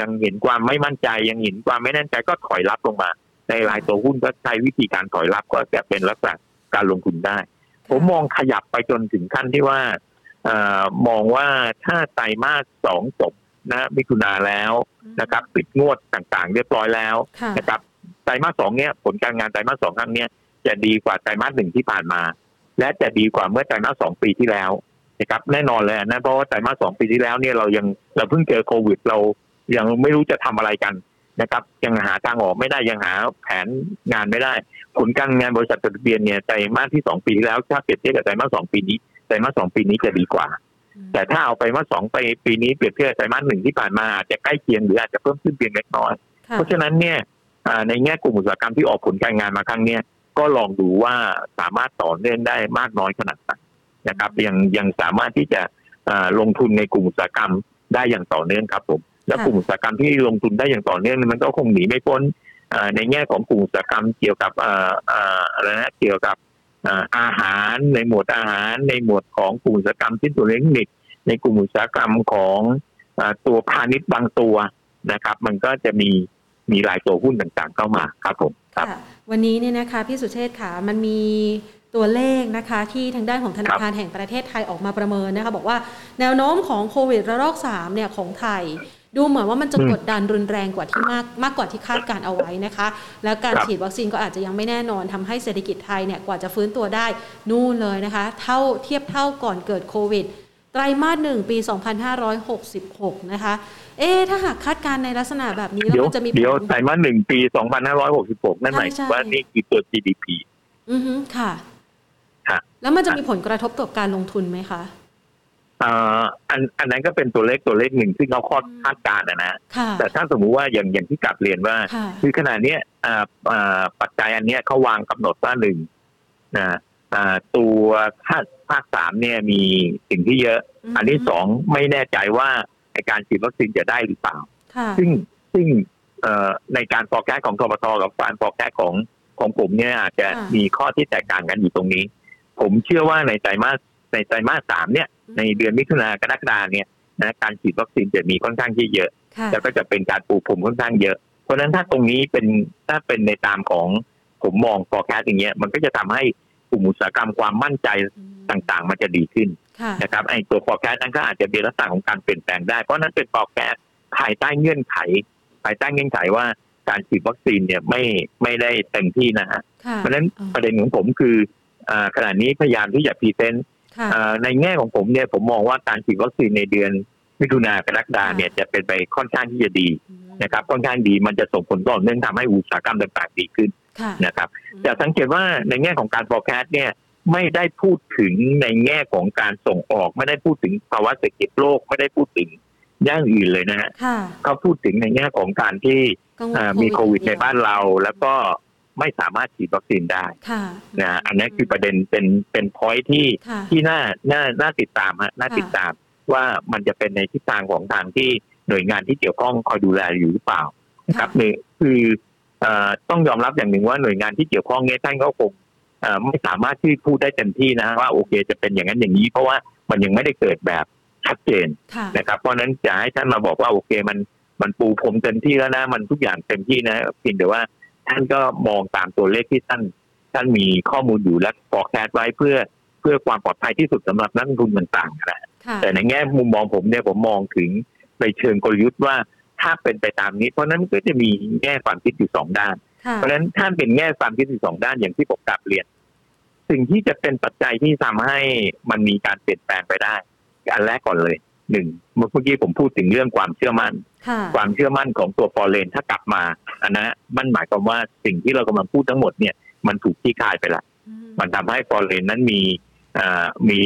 ยังเห็นความไม่มั่นใจยังเห็นความไม่แน่ใจก็ถอยรับลงมา ในรายตัวหุ้นก็ใช้วิธีการถอยรับก็จะเป็นลักษณะการลงทุนได้ ผมมองขยับไปจนถึงขั้นที่ว่าอมองว่าถ้าไตรมาสสองจบนะมิถุนาแล้วนะครับ ปิดงวดต่างๆ เรียบร้อยแล้วนะครับไตรมาสสองเนี้ยผลการงานไตรมาสสองครั้งเนี้ย จะดีกว่าไตรมาสหนึ่งที่ผ่านมา และจะดีกว่าเมื่อไตรมาสสองปีที่แล้วนะครับแน่นอนเลยนะเพราะว่าไตรมาสสองปีที่แล้วเนี่ยเรายังเราเพิ่งเจอโควิด เรายังไม่รู้จะทำอะไรกันนะครับ ยังหาทางออกไม่ได้ยังหาแผนงานไม่ได้ ผลการงานบริษัทจดทะเบียนเนี่ยไตรมาสที่สองปีที่แล้วถ้าเปรียบเทียบกับไตรมาสสองปีนี้ไตรมาสสองปีนี้จะดีกว่า แต่ถ้าเอาไปมาสองไปปีนี้เปรียบเทียบไตรมาสหนึ่งที่ผ่านมาอาจจะใกล้เคียงหรืออาจจะเพิ่มขึ้นเพียงเล็กน้อย เพราะฉะนั้นเนี่ยในแง่กลุ่มอุตสาหกรรมที่ออกผลการงานมาครั้งนี้ ก็ลองดูว่าสามารถต่อเนื่องได้มากน้อยขนาดไหนนะครับ ยังยังสามารถที่จะลงทุนในกลุ่มอุตสาหกรรมได้อย่างต่อเนื่องครับผมและกลุ่มอุตสาหกรรมที่ลงทุนได้อย่างต่อเนื่องมันก็คงหนีไม่พ้นในแง่ของกลุ่มอุตสาหกรรมเกี่ยวกับอะไรนะเกี่ยวกับอาหารในหมวดอาหาร ในหมวดของกลุ่มอุตสาหกรรมที่ตัวเล็กนิดในกลุ่มอุตสาหกรรมของตัวพาณิชย์บางตัวนะครับ มันก็จะมี มีรายตัวหุ้นต่างๆ เข้ามาครับผมครับ วันนี้เนี่ยนะคะพี่สุเชษค่ะมันมีตัวเลขนะคะที่ทางด้านของธนาคารแห่งประเทศไทยออกมาประเมินนะคะบอกว่าแนวโน้มของโควิดระลอก3เนี่ยของไทย ดูเหมือนว่ามันจะกดดันรุนแรงกว่าที่มากมากกว่าที่คาดการเอาไว้นะคะ แล้วการฉีดวัคซีนก็อาจจะยังไม่แน่นอนทำให้เศรษฐกิจไทยเนี่ยกว่าจะฟื้นตัวได้นู่นเลยนะคะ เท่าเทียบเท่าก่อนเกิดโควิด ไตรมาสหนึ่งปี 2566 นะคะ เอ๊ถ้าหากคาดการในลักษณะแบบนี้แล้วมันจะมีเดี๋ยวไตรมาสหนึ่งปี 2566 นั่นหมายถึงว่านี่คือตัว GDP อือฮึค่ะ แล้วมันจะมีผลกระทบต่อการลงทุนไหมคะอ่าอันอันนั้นก็เป็นตัวเลขตัวเลขหนึ่งที่เขาคาดการณ์นะ แต่ถ้าสมมุติว่าอย่างอย่างที่กลับเรียนว่า คือขนาดนี้อ่าอ่าปัจจัยอันนี้เขาวางกำหนดว่าหนึ่งนะอ่า ตัวภาคภาคสามเนี่ยมีสิ่งที่เยอะ อันที่สองไม่แน่ใจว่าในการฉีดวัคซีนจะได้หรือเปล่า ซึ่งซึ่งในการฟอร์แกสของทบทกับการฟอร์แกสของของผมเนี่ยอาจจะมีข้อที่แตกต่างกันอยู่ตรงนี้ ผมเชื่อว่าในไตรมาสในไตรมาสสามเนี่ย ในเดือนมิถุนายนกรกฎาเนี่ยนะการฉีดวัคซีนจะมีค่อนข้างที่เยอะ แล้วก็จะเป็นการปูผมค่อนข้างเยอะ เพราะฉะนั้นถ้าตรงนี้เป็นถ้าเป็นในตามของผมมอง forecast อย่างเงี้ยมันก็จะทำให้ก ลุ่มอุตสาหกรรมความมั่นใจต่างๆ มันจะดีขึ้นนะครับไอ้ตัว forecast นั้นก็อาจจะมีลักษณะของการเปลี่ยนแปลงได้ เพราะนั้นเป็น forecast ภายใต้เงื่อนไข ภายใต้เงื่อนไขว่าการฉีดวัคซีนเนี่ยไม่ไม่ได้เต็มที่นะฮะเพราะฉะนั้นประเด็นของผมคือขณะนี้พยายามที่จะ present ในแง่ของผมเนี่ยผมมองว่าการฉีดวัคซีนในเดือนมิถุนากรกฎาเนี่ยจะเป็นไปค่อนข้างที่จะดีนะครับค่อนข้างดีมันจะส่งผลต่อเนื่องทำให้อุตสาหกรรมต่างๆดีขึ้น นะครับแต่สังเกตว่าในแง่ของการ forecast เนี่ยไม่ได้พูดถึงในแง่ของการส่งออก ไม่ได้พูดถึงภาวะเศรษฐกิจโลกไม่ได้พูดถึงย่างอื่นเลยนะฮะเขาพูดถึงในแง่ของการที่มีโควิดในบ้านเราแล้วก็ไม่สามารถฉีดวัคซีนได้ค่ะนะอันนี้คือประเด็นเป็นเป็นพอยที่ค่ะที่น่าน่าน่าติดตามฮะน่าติดตามว่ามันจะเป็นในทิศทางของทางที่หน่วยงานที่เกี่ยวข้องคอยดูแลอยู่หรือเปล่านะครับนี่คือเอ่อ ต้องยอมรับอย่างหนึ่งว่าหน่วยงานที่เกี่ยวข้องเนี่ยท่านก็คงเอ่อไม่สามารถที่พูดได้เต็มที่นะว่าโอเคจะเป็นอย่างนั้นอย่างนี้ เพราะว่ามันยังไม่ได้เกิดแบบชัดเจนค่ะนะครับ เพราะฉะนั้นจะให้ท่านมาบอกว่าโอเคมันมันปูพรมเต็มที่แล้วนะมันทุกอย่างเต็มที่นะเพียงแต่ว่าท่านก็มองตามตัวเลขที่ท่านท่านมีข้อมูลอยู่และฟอร์แคสไว้เพื่อเพื่อความปลอดภัยที่สุดสำหรับนักลงทุนต่างๆนะค่ะแต่ในแง่มุมมองผมเนี่ยผมมองถึงในเชิงกลยุทธ์ว่า ถ้าเป็นไปตามนี้ เพราะฉะนั้นมันก็จะมีแง่ความคิดอยู่สองด้านค่ะเพราะฉะนั้นถ้าเป็นแง่ความคิดอยู่สองด้านอย่างที่ผมกลับเรียน สิ่งที่จะเป็นปัจจัยที่ทำให้มันมีการเปลี่ยนแปลงไปได้ อันแรกก่อนเลยหนึ่งเมื่อกี้ผมพูดถึงเรื่องความเชื่อมั่นค่ะความเชื่อมั่นของตัวฟอร์เรนถ้ากลับมาอันนั้นมันหมายความว่าสิ่งที่เรากำลังพูดทั้งหมดเนี่ย มันถูกที่คายไปละอืมมันทำให้ฟอร์เรนนั้นมีเอ่อมี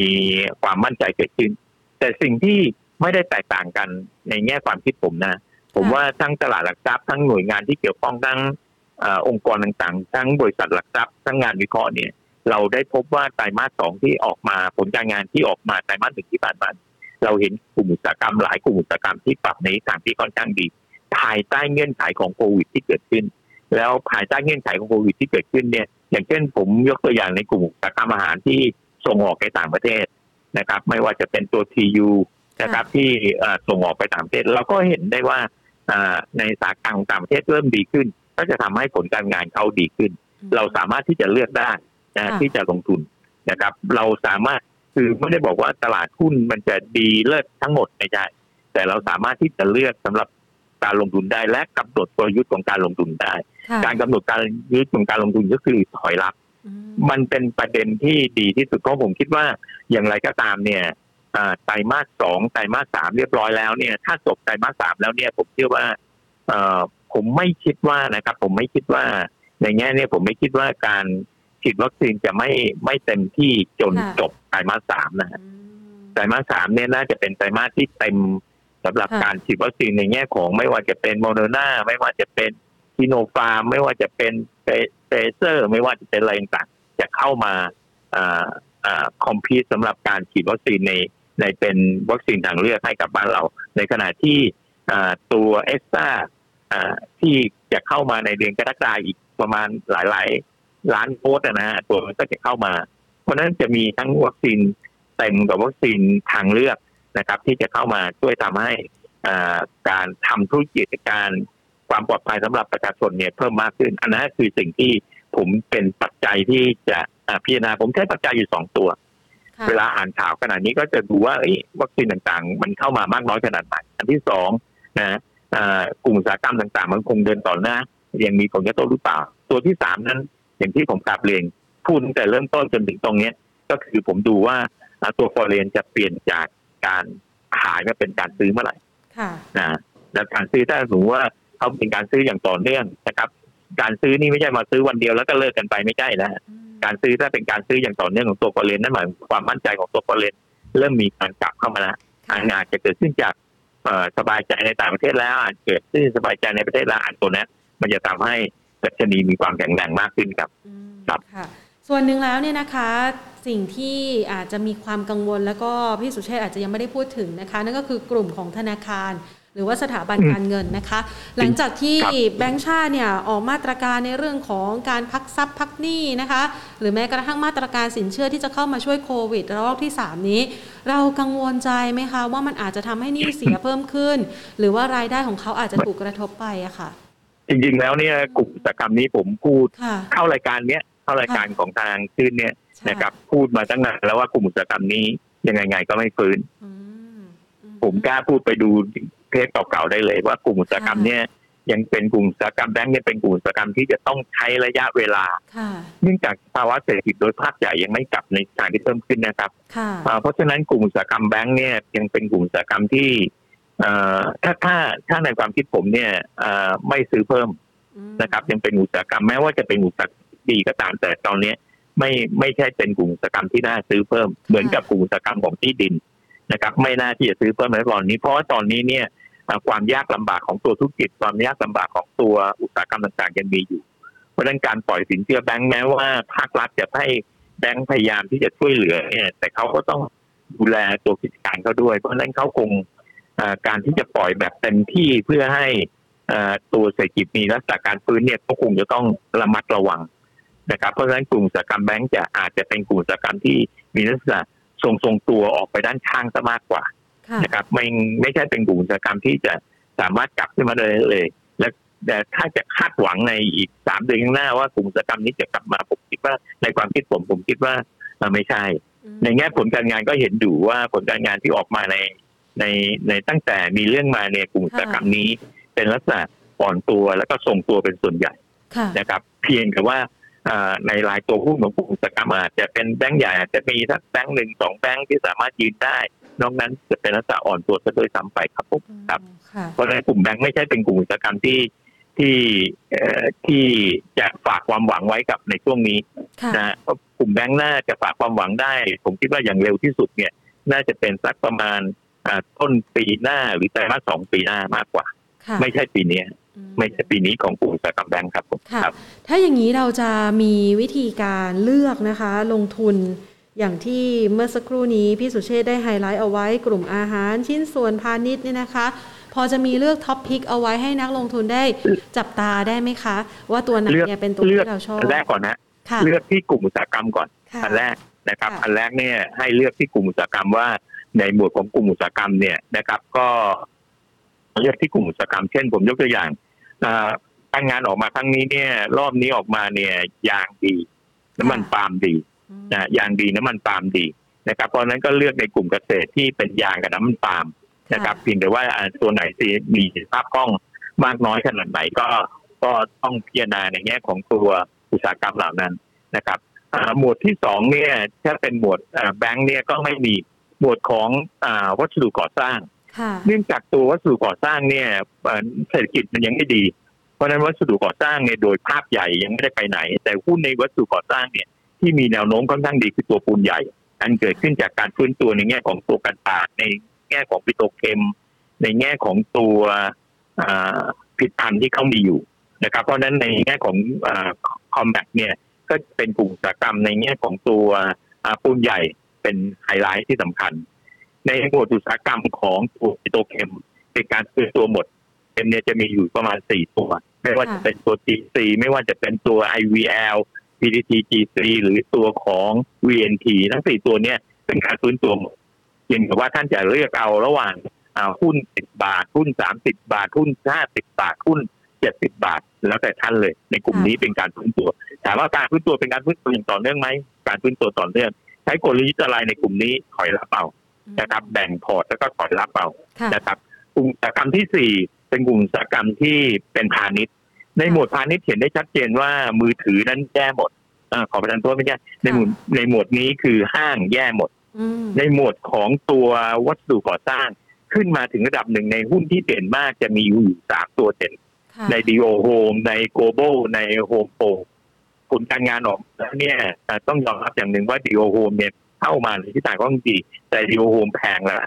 ความมั่นใจเกิดขึ้น แต่สิ่งที่ไม่ได้แตกต่างกันในแง่ความคิดผมนะ ผมว่าทั้งตลาดหลักทรัพย์ทั้งหน่วยงานที่เกี่ยวข้องทั้งเออองค์กรต่างๆ ทั้งบริษัทหลักทรัพย์ทั้งงานวิเคราะห์เนี่ยเราได้พบว่าไตรมาสสองที่ออกมาผลการงานที่ออกมาไตรมาสหนึ่งที่ผ่านมาเราเห็นกลุ่มอุตสาหกรรมหลายกลุ่มอุตสาหกรรมที่ปรับในทิศทางที่ค่อนข้างดี ภายใต้เงื่อนไขของโควิดที่เกิดขึ้น แล้วภายใต้เงื่อนไขของโควิดที่เกิดขึ้นเนี่ย อย่างเช่นผมยกตัวอย่างในกลุ่มอุตสาหกรรมอาหารที่ส่งออกไปต่างประเทศนะครับ ไม่ว่าจะเป็นตัว TU นะครับที่เอ่อส่งออกไปต่างประเทศเราก็เห็นได้ว่าเอ่อ ในสาขาต่างประเทศเริ่มดีขึ้น ก็จะทำให้ผลการงานเขาดีขึ้น เราสามารถที่จะเลือกได้นะค่ะที่จะลงทุนนะครับ เราสามารถคือไม่ได้บอกว่าตลาดหุ้นมันจะดีเลิศทั้งหมดไม่ใช่แต่เราสามารถที่จะเลือกสำหรับการลงทุนได้และกำหนดกลยุทธ์ของการลงทุนได้ค่ะการกำหนดการยุทธ์ของการลงทุนก็คือถอยรับอืมมันเป็นประเด็นที่ดีที่สุดเพราะผมคิดว่าอย่างไรก็ตามเนี่ยอ่า ไตรมาสสองไตรมาสสามเรียบร้อยแล้วเนี่ย ถ้าจบไตรมาสสามแล้วเนี่ยผมเชื่อว่าเอ่อผมไม่คิดว่านะครับ ผมไม่คิดว่าในแง่เนี่ยผมไม่คิดว่าการฉีดวัคซีนจะไม่ไม่เต็มที่จนค่ะจบไตรมาสสามนะฮะอืมไตรมาสสามเนี่ยน่าจะเป็นไตรมาสที่เต็มสำหรับค่ะการฉีดวัคซีนในแง่ของไม่ว่าจะเป็นโมเดอร์นาไม่ว่าจะเป็นซิโนฟาร์มไม่ว่าจะเป็นไฟเซอร์ ไม่ว่าจะเป็นอะไรต่างๆจะเข้ามาคอมพิวสำหรับการฉีดวัคซีนใน ในเป็นวัคซีนทางเลือกให้กับบ้านเรา ในขณะที่ตัวแอสตร้าที่จะเข้ามาในเดือนกรกฎาคมอีกประมาณหลายๆ ล้านโดสอะนะฮะตัวมันก็จะเข้ามา เพราะนั้นจะมีทั้งวัคซีนเต็มกับวัคซีนทางเลือกนะครับ ที่จะเข้ามาช่วยทำให้การทำธุรกิจการความปลอดภัยสำหรับประชาชนเนี่ยเพิ่มมากขึ้น อันนั้นคือสิ่งที่ผมเป็นปัจจัยที่จะพิจารณาผมใช้ปัจจัยอยู่สองตัว เวลาอ่านข่าวขนาดนี้ก็จะดูว่าเอ้ยวัคซีนต่างๆ มันเข้ามามากน้อยขนาดไหนอันที่สองนะอ่ากลุ่มอุตสาหกรรมต่างๆ มันคงเดินต่อหน้ายังมีผลกระทบหรือเปล่า ตัวที่สามนั้น อย่างที่ผมกลับเรียนพูดตั้งแต่เริ่มต้นจนถึงตรงเนี้ย ก็คือผมดูว่าอ่าตัวฟอร์เรนจะเปลี่ยนจากการขายมาเป็นการซื้อเมื่อไหร่ค่ะนะแล้วการซื้อถ้าสมมติว่าเขาเป็นการซื้ออย่างต่อเนื่องนะครับ การซื้อนี่ไม่ใช่มาซื้อวันเดียวแล้วก็เลิกกันไปไม่ใช่นะอืม การซื้อถ้าเป็นการซื้ออย่างต่อเนื่องของตัวฟอร์เรนนั่นหมายความมั่นใจของตัวฟอร์เรนเริ่มมีการกลับเข้ามาแล้วอาจจะเกิดขึ้นจากเอ่อสบายใจในต่างประเทศแล้วอาจเกิดขึ้นสบายใจในประเทศแล้วอันตัวนี้มันจะทำให้ดัชนีมีความแข็งแรงมากขึ้นครับอืมครับค่ะส่วนหนึ่งแล้วเนี่ยนะคะสิ่งที่อาจจะมีความกังวลแล้วก็พี่สุเชษฐ์อาจจะยังไม่ได้พูดถึงนะคะ นั่นก็คือกลุ่มของธนาคารห รือว่าสถาบันอืมการเงินนะคะ หลังจากที่ครับแบงก์ชาติเนี่ยออกมาตรการในเรื่องของการพักทรัพย์พักหนี้นะคะ หรือแม้กระทั่งมาตรการสินเชื่อที่จะเข้ามาช่วยโควิดระลอกที่ 3 นี้ เรากังวลใจไหมคะ ว่ามันอาจจะทำให้หนี้เสียเพิ่มขึ้น หรือว่ารายได้ของเขาอาจจะถูกกระทบไปอะค่ะ จริงๆแล้วเนี่ยกลุ่มอุตสาหกรรมนี้ผมพูดค่ะเข้ารายการเนี้ยเข้ารายการของทางขึ้นเนี่ยใช่นะครับพูดมาตั้งนานแล้วว่ากลุ่มอุตสาหกรรมนี้ยังไงไงก็ไม่ฟื้นอืมอืผมกล้าพูดไปดู เทปเก่าๆได้เลยว่ากลุ่มอุตสาหกรรมเนี่ยยังเป็นกลุ่มอุตสาหกรรมแบงก์เนี่ยเป็นกลุ่มอุตสาหกรรมที่จะต้องใช้ระยะเวลาค่ะเนื่องจากภาวะเศรษฐกิจโดยภาคใหญ่ยังไม่กลับในทางที่เพิ่มขึ้นนะครับค่ะอ่าเพราะฉะนั้นกลุ่มอุตสาหกรรมแบงก์เนี่ยยังเป็นกลุ่มอุตสาหกรรมที่เอ่อถ้าถ้าถ้าในความคิดผมเนี่ยเอ่อไม่ซื้อเพิ่มอืมนะครับ ยังเป็นอุตสาหกรรมแม้ว่าจะเป็นอุตสาหกรรมดีก็ตามแต่ตอนเนี้ยไม่ไม่ใช่เป็นกลุ่มอุตสาหกรรมที่น่าซื้อเพิ่มเหมือนกับกลุ่มอุตสาหกรรมของที่ดินนะครับ ไม่น่าที่จะซื้อเพิ่มในตอนนี้ เพราะว่าตอนนี้เนี่ยอ่า ความยากลำบากของตัวธุรกิจ ความยากลำบากของตัวอุตสาหกรรมต่างๆ ยังมีอยู่ เพราะฉะนั้นการปล่อยสินเชื่อแบงก์แม้ว่าภาครัฐจะให้แบงก์พยายามที่จะช่วยเหลือเนี่ยแต่เขาก็ต้องดูแลตัวกิจการเขาด้วย เพราะฉะนั้นเขาคงการที่จะปล่อยแบบเต็มที่เพื่อให้ตัวเศรษฐกิจมีลักษณะการฟื้นเนี่ยก็คงจะต้องระมัดระวังนะครับ เพราะฉะนั้นกลุ่มอุตสาหกรรมแบงก์จะอาจจะเป็นกลุ่มอุตสาหกรรมที่มีลักษณะทรงทรงตัวออกไปด้านข้างซะมากกว่า นะครับไม่ไม่ใช่เป็นกลุ่มอุตสาหกรรมที่จะสามารถกลับขึ้นมาได้เลย และแต่ถ้าจะคาดหวังในอีกสามเดือนข้างหน้าว่ากลุ่มอุตสาหกรรมนี้จะกลับมาผมคิดว่าในความคิดผมผมคิดว่าไม่ใช่ ในแง่ผลการงานก็เห็นดูว่าผลการงานที่ออกมาในในในตั้งแต่มีเรื่องมาเนี่ยกลุ่มอุตสาหกรรมนี้เป็นลักษณะอ่อนตัวแล้วก็ทรงตัวเป็นส่วนใหญ่นะครับ เพียงแต่ว่าในรายตัวหุ้นของกลุ่มอุตสาหกรรมอาจจะเป็นแบงก์ใหญ่อาจจะมีสักแบงก์หนึ่งสองแบงก์ที่สามารถยืนได้ นอกนั้นจะเป็นลักษณะอ่อนตัวซะโดยซ้ำไปครับผมครับ เพราะในกลุ่มแบงก์ไม่ใช่เป็นกลุ่มอุตสาหกรรมที่ที่ที่จะฝากความหวังไว้กับในช่วงนี้นะเพราะกลุ่มแบงก์น่าจะฝากความหวังได้ ผมคิดว่าอย่างเร็วที่สุดเนี่ย น่าจะเป็นสักประมาณต้นปีหน้าหรือแต่มาสองปีหน้ามากกว่า ไม่ใช่ปีนี้ไม่ใช่ปีนี้ของกลุ่มอุตสาหกรรมแบงค์ครับผมครับถ้าอย่างนี้เราจะมีวิธีการเลือกนะคะ ลงทุน อย่างที่เมื่อสักครู่นี้พี่สุเชษได้ไฮไลท์เอาไว้กลุ่มอาหารชิ้นส่วนพาณิชย์เนี่ยนะคะ พอจะมีเลือก top pick เอาไว้ให้นักลงทุนได้จับตาได้ไหมคะ ว่าตัวไหนเนี่ยเป็นตัวที่เราชอบแรกก่อนนะเลือกที่กลุ่มอุตสาหกรรมก่อนอันแรกนะครับอันแรกเนี่ยให้เลือกที่กลุ่มอุตสาหกรรมว่าในหมวดของกลุ่มอุตสาหกรรมเนี่ยนะครับ ก็เลือกที่กลุ่มอุตสาหกรรมเช่นผมยกตัวอย่างการงานออกมาครั้งนี้เนี่ย รอบนี้ออกมาเนี่ยยางดีน้ำมันปาล์มดี นะยางดีน้ำมันปาล์มดีนะครับเพราะนั้นก็เลือกในกลุ่มเกษตรที่เป็นยางกับน้ำมันปาล์มนะครับเพียงแต่ว่าตัวไหนที่มีภาพคล่องมากน้อยขนาดไหนก็ก็ต้องพิจารณาในแง่ของตัวอุตสาหกรรมเหล่านั้นนะครับหมวดที่สองเนี่ยถ้าเป็นหมวดแบงค์เนี่ยก็ไม่มีหมวดของวัสดุก่อสร้าง เนื่องจากตัววัสดุก่อสร้างเนี่ยเศรษฐกิจมันยังไม่ดี เพราะนั้นวัสดุก่อสร้างเนี่ยโดยภาพใหญ่ยังไม่ได้ไปไหน แต่หุ้นในวัสดุก่อสร้างเนี่ย ที่มีแนวโน้มค่อนข้างดีคือตัวปูนใหญ่ อันเกิดขึ้นจากการฟื้นตัวในแง่ของตัวกันตาในแง่ของ petrochem ในแง่ของตัวผลิตภัณฑ์ที่เขามีอยู่นะครับ เพราะฉะนั้นในแง่ของ comeback เนี่ยก็เป็นกลุ่มอุตสาหกรรมในแง่ของตัวปูนใหญ่เป็นไฮไลท์ที่สำคัญ ในหมวดอุตสาหกรรมของตัวปิโตเคมเป็นการซื้อตัวหมดเอ็มเนี่ยจะมีอยู่ประมาณสี่ตัว ไม่ว่าจะเป็นตัว GC ไม่ว่าจะเป็นตัว IVL PTT GC หรือตัวของ VNT ทั้งสี่ตัวเนี่ยเป็นการฟื้นตัวหมดเพียงแต่ว่าท่านจะเลือกเอาระหว่างหุ้นสิบบาท หุ้นสามสิบาท หุ้นห้าสิบบาท หุ้นเจ็ดสิบาท แล้วแต่ท่านเลย ในกลุ่มนี้เป็นการฟื้นตัวถามว่าการฟื้นตัวเป็นการฟื้นตัวอย่างต่อเนื่องไหมการฟื้นตัวต่อเนื่อง ใช้กลยุทธ์อะไรในกลุ่มนี้ถอยรับเอานะครับ แบ่งพอร์ตแล้วก็ถอยรับเอานะครับกลุ่มอุตสาหกรรมที่สี่เป็นกลุ่มอุตสาหกรรมที่เป็นพาณิชย์ ในหมวดพาณิชย์เห็นได้ชัดเจนว่ามือถือนั้นแย่หมดอขอประทานโทษไม่ใช่ในหมวดในหมวดนี้คือห้างแย่หมด ในหมวดของตัววัสดุก่อสร้างขึ้นมาถึงระดับหนึ่งในหุ้นที่เด่นมากจะมีอยู่สามตัวเด่น ในดีโอโฮมในโกลบอลในโฮมโปรผลการงานออกแล้วเนี่ยต้องยอมรับอย่างหนึ่งว่าดีโอโฮมเนี่ยเข้ามาในที่ต่างก็ดี แต่ดีโอโฮมแพงแล้ว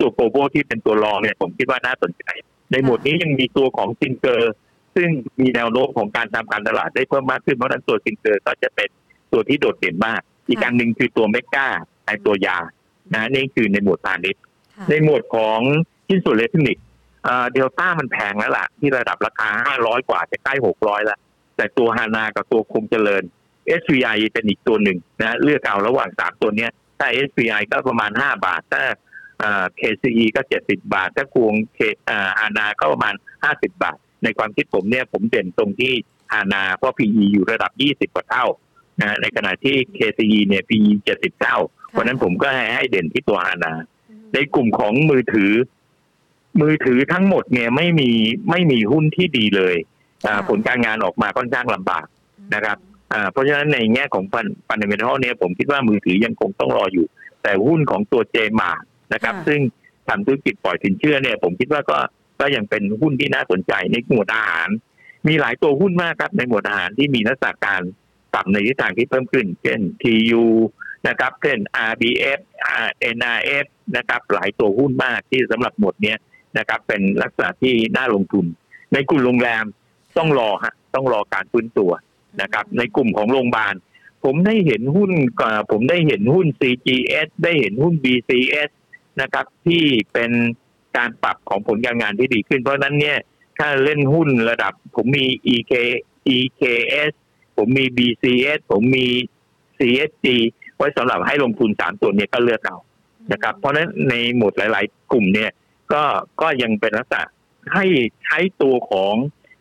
ตัวโกลบอลที่เป็นตัวรองเนี่ยผมคิดว่าน่าสนใจ ในหมวดนี้ยังมีตัวของซิงเกอร์ ซึ่งมีแนวโน้มของการทำการตลาดได้เพิ่มมากขึ้นเพราะนั้นตัวซิงเกอร์ก็จะเป็นตัวที่โดดเด่นมาก อีกการหนึ่งคือตัวเมกาไอ้ตัวยานะนี่คือในหมวดพาณิชย์ในหมวดของชิ้นส่วนอิเล็กทรอนิกส์เดลต้ามันแพงแล้วล่ะ ที่ระดับราคาห้าร้อยกว่าจะใกล้หกร้อยแล้วแต่ตัวฮานากับตัวคมเจริญ SVI เป็นอีกตัวหนึ่งนะเลือกเอาระหว่างสามตัวเนี้ยถ้า SVI ก็ประมาณห้าบาท ถ้า KCE ก็เจ็ดสิบาท ถ้าควงเคฮานาก็ประมาณห้าสิบาท ในความคิดผมเนี่ยผมเด่นตรงที่ฮานาเพราะ PE อยู่ระดับยี่สิบกว่าเท่านะในขณะที่ KCE เนี่ย PE เจ็ดสิบเท่า เพราะนั้นผมก็ให้ให้เด่นที่ตัวฮานา ในกลุ่มของมือถือ มือถือทั้งหมดเนี่ยไม่มีไม่มีหุ้นที่ดีเลยผลการงานออกมาค่อนข้างลำบากนะครับเพราะฉะนั้นในแง่ของฟันฟันเดเมทัลเนี่ยผมคิดว่ามือถือยังคงต้องรออยู่ แต่หุ้นของตัวเจมานะครับ ซึ่งทำธุรกิจปล่อยสินเชื่อเนี่ย ผมคิดว่าก็ ก็ยังเป็นหุ้นที่น่าสนใจในหมวดอาหาร มีหลายตัวหุ้นมากครับในหมวดอาหารที่มีนักษการปรับในทิศทางที่เพิ่มขึ้น เช่น TU นะครับ เช่น RBF NRF นะครับ หลายตัวหุ้นมากที่สำหรับหมวดเนี้ยนะครับ เป็นลักษณะที่น่าลงทุน ในกลุ่มโรงแรมต้องรอฮะต้องรอการฟื้นตัวนะครับ ในกลุ่มของโรงพยาบาลผมได้เห็นหุ้นก่าผมได้เห็นหุ้น CGS ได้เห็นหุ้น BCS นะครับ ที่เป็น การปรับของผลการงานที่ดีขึ้น เพราะฉะนั้นเนี่ยถ้าเล่นหุ้นระดับ ผมมี EK EKS ผมมี BCS ผมมี CSG ไว้สำหรับให้ลงทุนสามตัวเนี้ก็เลือกเอานะครับ เพราะฉะนั้นในหมวดหลาย ๆ กลุ่มเนี่ย ก็ก็ยังเป็นลักษณะให้ใช้ตัวของ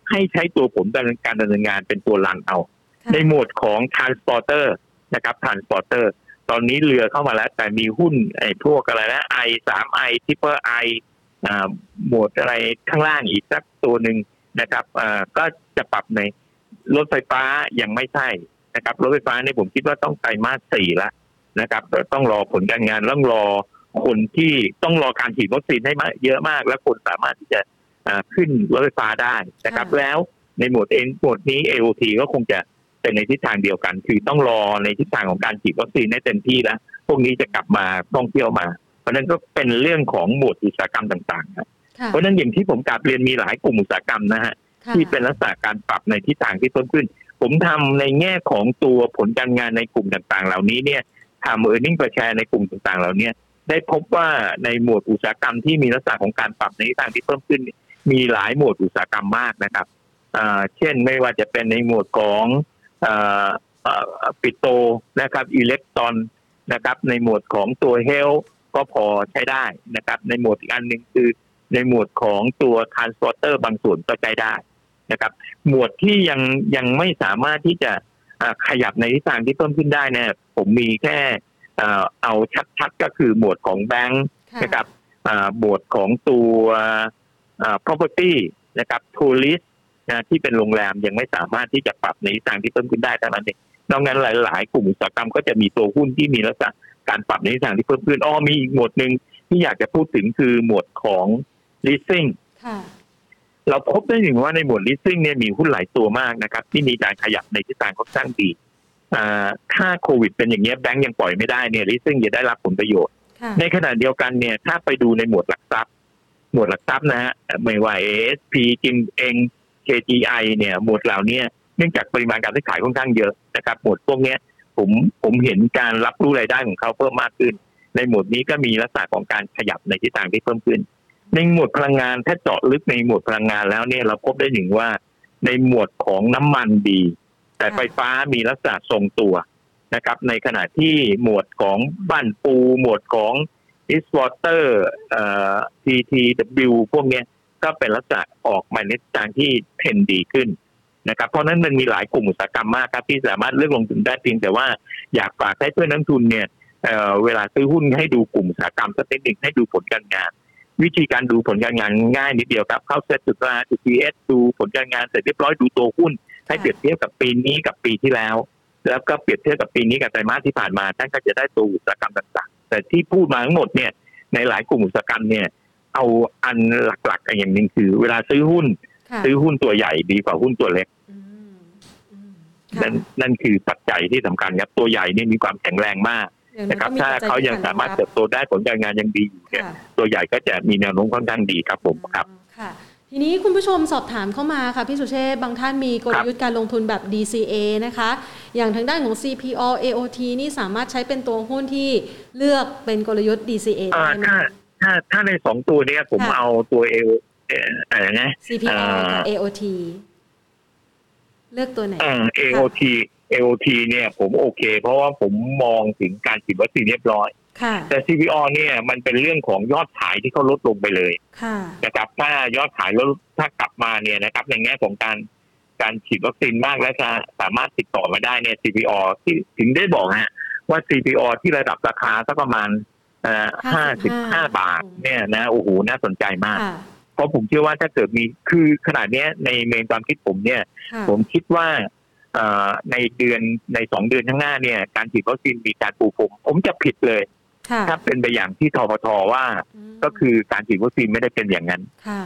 ให้ใช้ตัวผลการดำเนินงานเป็นตัวหลังเอาค่ะในหมวดของ transporter นะครับ transporter ตอนนี้เรือเข้ามาแล้ว แต่มีหุ้นไอ้พวกอะไรนะ i สาม i triple i อ่า หมวดอะไรข้างล่างอีกสักตัวหนึ่งนะครับอ่าก็จะปรับในรถไฟฟ้ายังไม่ใช่นะครับรถไฟฟ้าเนี่ยผมคิดว่าต้องไตรมาสสี่ละนะครับต้องรอผลการงานต้องรอคนที่ต้องรอการฉีดวัคซีนให้มากเยอะมาก แล้วคนสามารถที่จะอ่าขึ้นรถไฟฟ้าได้นะครับค่ะแล้วในหมวดเองหมวดนี้ AOT ก็คงจะเป็นในทิศทางเดียวกัน คือต้องรอในทิศทางของการฉีดวัคซีนให้เต็มที่แล้ว พวกนี้จะกลับมาท่องเที่ยวมาเพ ราะฉะนั้นก็เป็นเรื่องของหมวดอุตสาหกรรมต่างๆครับค่ะเพราะฉะนั้นอย่างที่ผมกลับเรียนมีหลายกลุ่มอุตสาหกรรมนะฮะค่ะที่เป็นลักษณะการปรับในทิศทางที่เพิ่มขึ้น ผมทำในแง่ของตัวผลการงานในกลุ่มต่างๆ เหล่านี้เนี่ยทำเออร์เน็งประชาในกลุ่มต่างๆ เหล่านี้ได้พบว่าในหมวดอุตสาหกรรมที่มีลักษณะของการปรับในทิศทางที่เพิ่มขึ้น มีหลายหมวดอุตสาหกรรมมากนะครับอ่าเช่นไม่ว่าจะเป็นในหมวดของอ่าอ่าปิโตนะครับอิเล็กตรอนนะครับ ในหมวดของตัวเฮล ก็พอใช้ได้นะครับ ในหมวดอีกอันหนึ่งคือในหมวดของตัวทรานสปอร์เตอร์บางส่วนก็ใช้ได้นะครับ หมวดที่ยังยังไม่สามารถที่จะอ่าขยับในทิศทางที่เพิ่มขึ้นได้เนี่ยผมมีแค่อ่าเอาชัดๆก็คือหมวดของแบงค์ค่ะนะครับอ่าหมวดของตัวอ่า property นะครับ tourist นะที่เป็นโรงแรมยังไม่สามารถที่จะปรับในทิศทางที่เพิ่มขึ้นได้เท่านั้นเองนอกนั้นหลาย ๆ กลุ่มอุตสาหกรรมก็จะมีตัวหุ้นที่มีลักษณะ การปรับในทิศทางที่เพิ่มขึ้นอ้อมีอีกหมวดหนึ่งที่อยากจะพูดถึงคือหมวดของ leasing ค่ะเราพบได้ถึงว่าในหมวด leasing เนี่ยมีหุ้นหลายตัวมากนะครับ ที่มีการขยับในทิศทางค่อนข้างดีอ่าถ้าโควิดเป็นอย่างนี้ยแบงก์ยังปล่อยไม่ได้เนี่ย leasing จะได้รับผลประโยชน์ค่ะในขณะเดียวกันเนี่ย ถ้าไปดูในหมวดหลักทรัพย์ หมวดหลักทรัพย์นะฮะไม่ว่า ASP จิมเอง KGI เนี่ย หมวดเหล่านี้เนื่องจากปริมาณการซื้อขายค่อนข้างเยอะนะครับ หมวดพวกเนี้ย ผมผมเห็นการรับรู้รายได้ของเขาเพิ่มมากขึ้น ในหมวดนี้ก็มีลักษณะของการขยับในทิศทางที่เพิ่มขึ้น ในหมวดพลังงานถ้าเจาะลึกในหมวดพลังงานแล้วเนี่ยเราพบได้ถึงว่าในหมวดของน้ำมันดี แต่ไฟฟ้ามีลักษณะทรงตัวนะครับ ในขณะที่หมวดของบ้านปู หมวดของ i s w a t e r เอ่อ TTW พวกเนี้ยก็เป็นลักษณะออกมาในทิศทางที่เทรนดีขึ้น นะครับเพราะฉะนั้นมันมีหลายกลุ่มอุตสาหกรรมมากครับที่สามารถเลือกลงทุนได้เพียงแต่ว่าอยากฝากให้เพื่อนนักลงทุนเนี่ยเอ่อเวลาซื้อหุ้นให้ดูกลุ่มอุตสาหกรรมสักนิดหนึ่งให้ดูผลการงาน วิธีการดูผลการงานง่ายนิดเดียวครับ เข้าเซ็ตจุดราจุด PS ดูผลการงานเสร็จเรียบร้อยดูตัวหุ้น ให้เปรียบเทียบกับปีนี้กับปีที่แล้ว แล้วก็เปรียบเทียบกับปีนี้กับไตรมาสที่ผ่านมาท่านก็จะได้ตัวอุตสาหกรรมต่างๆ แต่ที่พูดมาทั้งหมดเนี่ยในหลายกลุ่มอุตสาหกรรมเนี่ยเอาอันหลักๆอย่างหนึ่งคือ เวลาซื้อหุ้นค่ะซื้อหุ้นตัวใหญ่ดีกว่าหุ้นตัวเล็กอืมอืม นั่นนั่นคือปัจจัยที่สำคัญครับตัวใหญ่เนี่ยมีความแข็งแรงมากอย่างน้อยนะครับก็มีถ้าปัจจัเขายังที่สามารถขเติบโตได้ผลการงานยังดีอยู่เนี่ยค่ะตัวใหญ่ก็จะมีแนวโน้มค่อนข้างดีครับผมครับค่ะทีนี้คุณผู้ชมสอบถามเข้ามาค่ะ พี่สุเชษฐ์บางท่านมีกลยุทธ์การลงทุนแบบ DCA นะคะ อย่างทางด้านของ CPO AOT นี่สามารถใช้เป็นตัวหุ้นที่เลือกเป็นกลยุทธ์ DCA อ่าได้ไหมถ้าถ้าถ้าในสองตัวเนี้ยผมค่ะเอาตัวเอลเอ่ออะไรนะ CPO อ่ากับ AOT เลือกตัวไหนเอ่อ AOT AOT เนี่ยผมโอเค เพราะว่าผมมองถึงการฉีดวัคซีนเรียบร้อยค่ะแต่ CPO เนี่ยมันเป็นเรื่องของยอดขายที่เขาลดลงไปเลยค่ะนะครับถ้ายอดขายลดถ้ากลับมาเนี่ยนะครับ ในแง่ของการการฉีดวัคซีนมากและจะสามารถติดต่อมาได้เนี่ย CPO ที่ถึงได้บอกฮะว่า CPO ที่ระดับราคาสักประมาณห้าสิบห้า55บาทเนี่ยนะโอ้โหน่าสนใจมากค่ะ เพราะผมเชื่อว่าถ้าเกิดมีคือขนาดเนี้ยในเมนความคิดผมเนี่ยค่ะผมคิดว่าเอ่อในเดือนในสองเดือนข้างหน้าเนี่ย การฉีดวัคซีนมีการปูพรมผมจะผิดเลยค่ะถ้าเป็นไปอย่างที่ทพทว่ามก็คือการฉีดวัคซีนไม่ได้เป็นอย่างนั้นค่ะ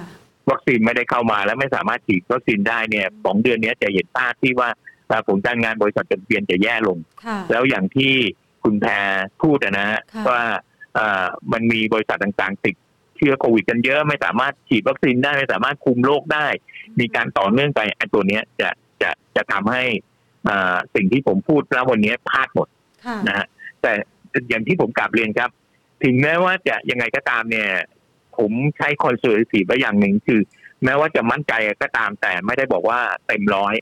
วัคซีนไม่ได้เข้ามาแล้วไม่สามารถฉีดวัคซีนได้เนี่ยสองเดือนเนี้ยจะเห็นภาพที่ว่าเอ่อผลการงานบริษัทจดทะเบียนจะแย่ลงค่ะแล้วอย่างที่คุณแพรพูดอะนะฮะค่ะว่าเอ่อมันมีบริษัทต่างๆ ติด เชื้อโควิดกันเยอะ ไม่สามารถฉีดวัคซีนได้ไม่สามารถคุมโรคได้ มีการต่อเนื่องไปไอ้ตัวเนี้ยจะจะจะทำให้สิ่งที่ผมพูดแล้ววันนี้พลาดหมดค่ะนะฮะแต่อย่างที่ผมกราบเรียนครับ ถึงแม้ว่าจะยังไงก็ตามเนี่ย ผมใช้ conservative ไว้อย่างหนึ่งคือ แม้ว่าจะมั่นใจก็ตามแต่ไม่ได้บอกว่าเต็มร้อย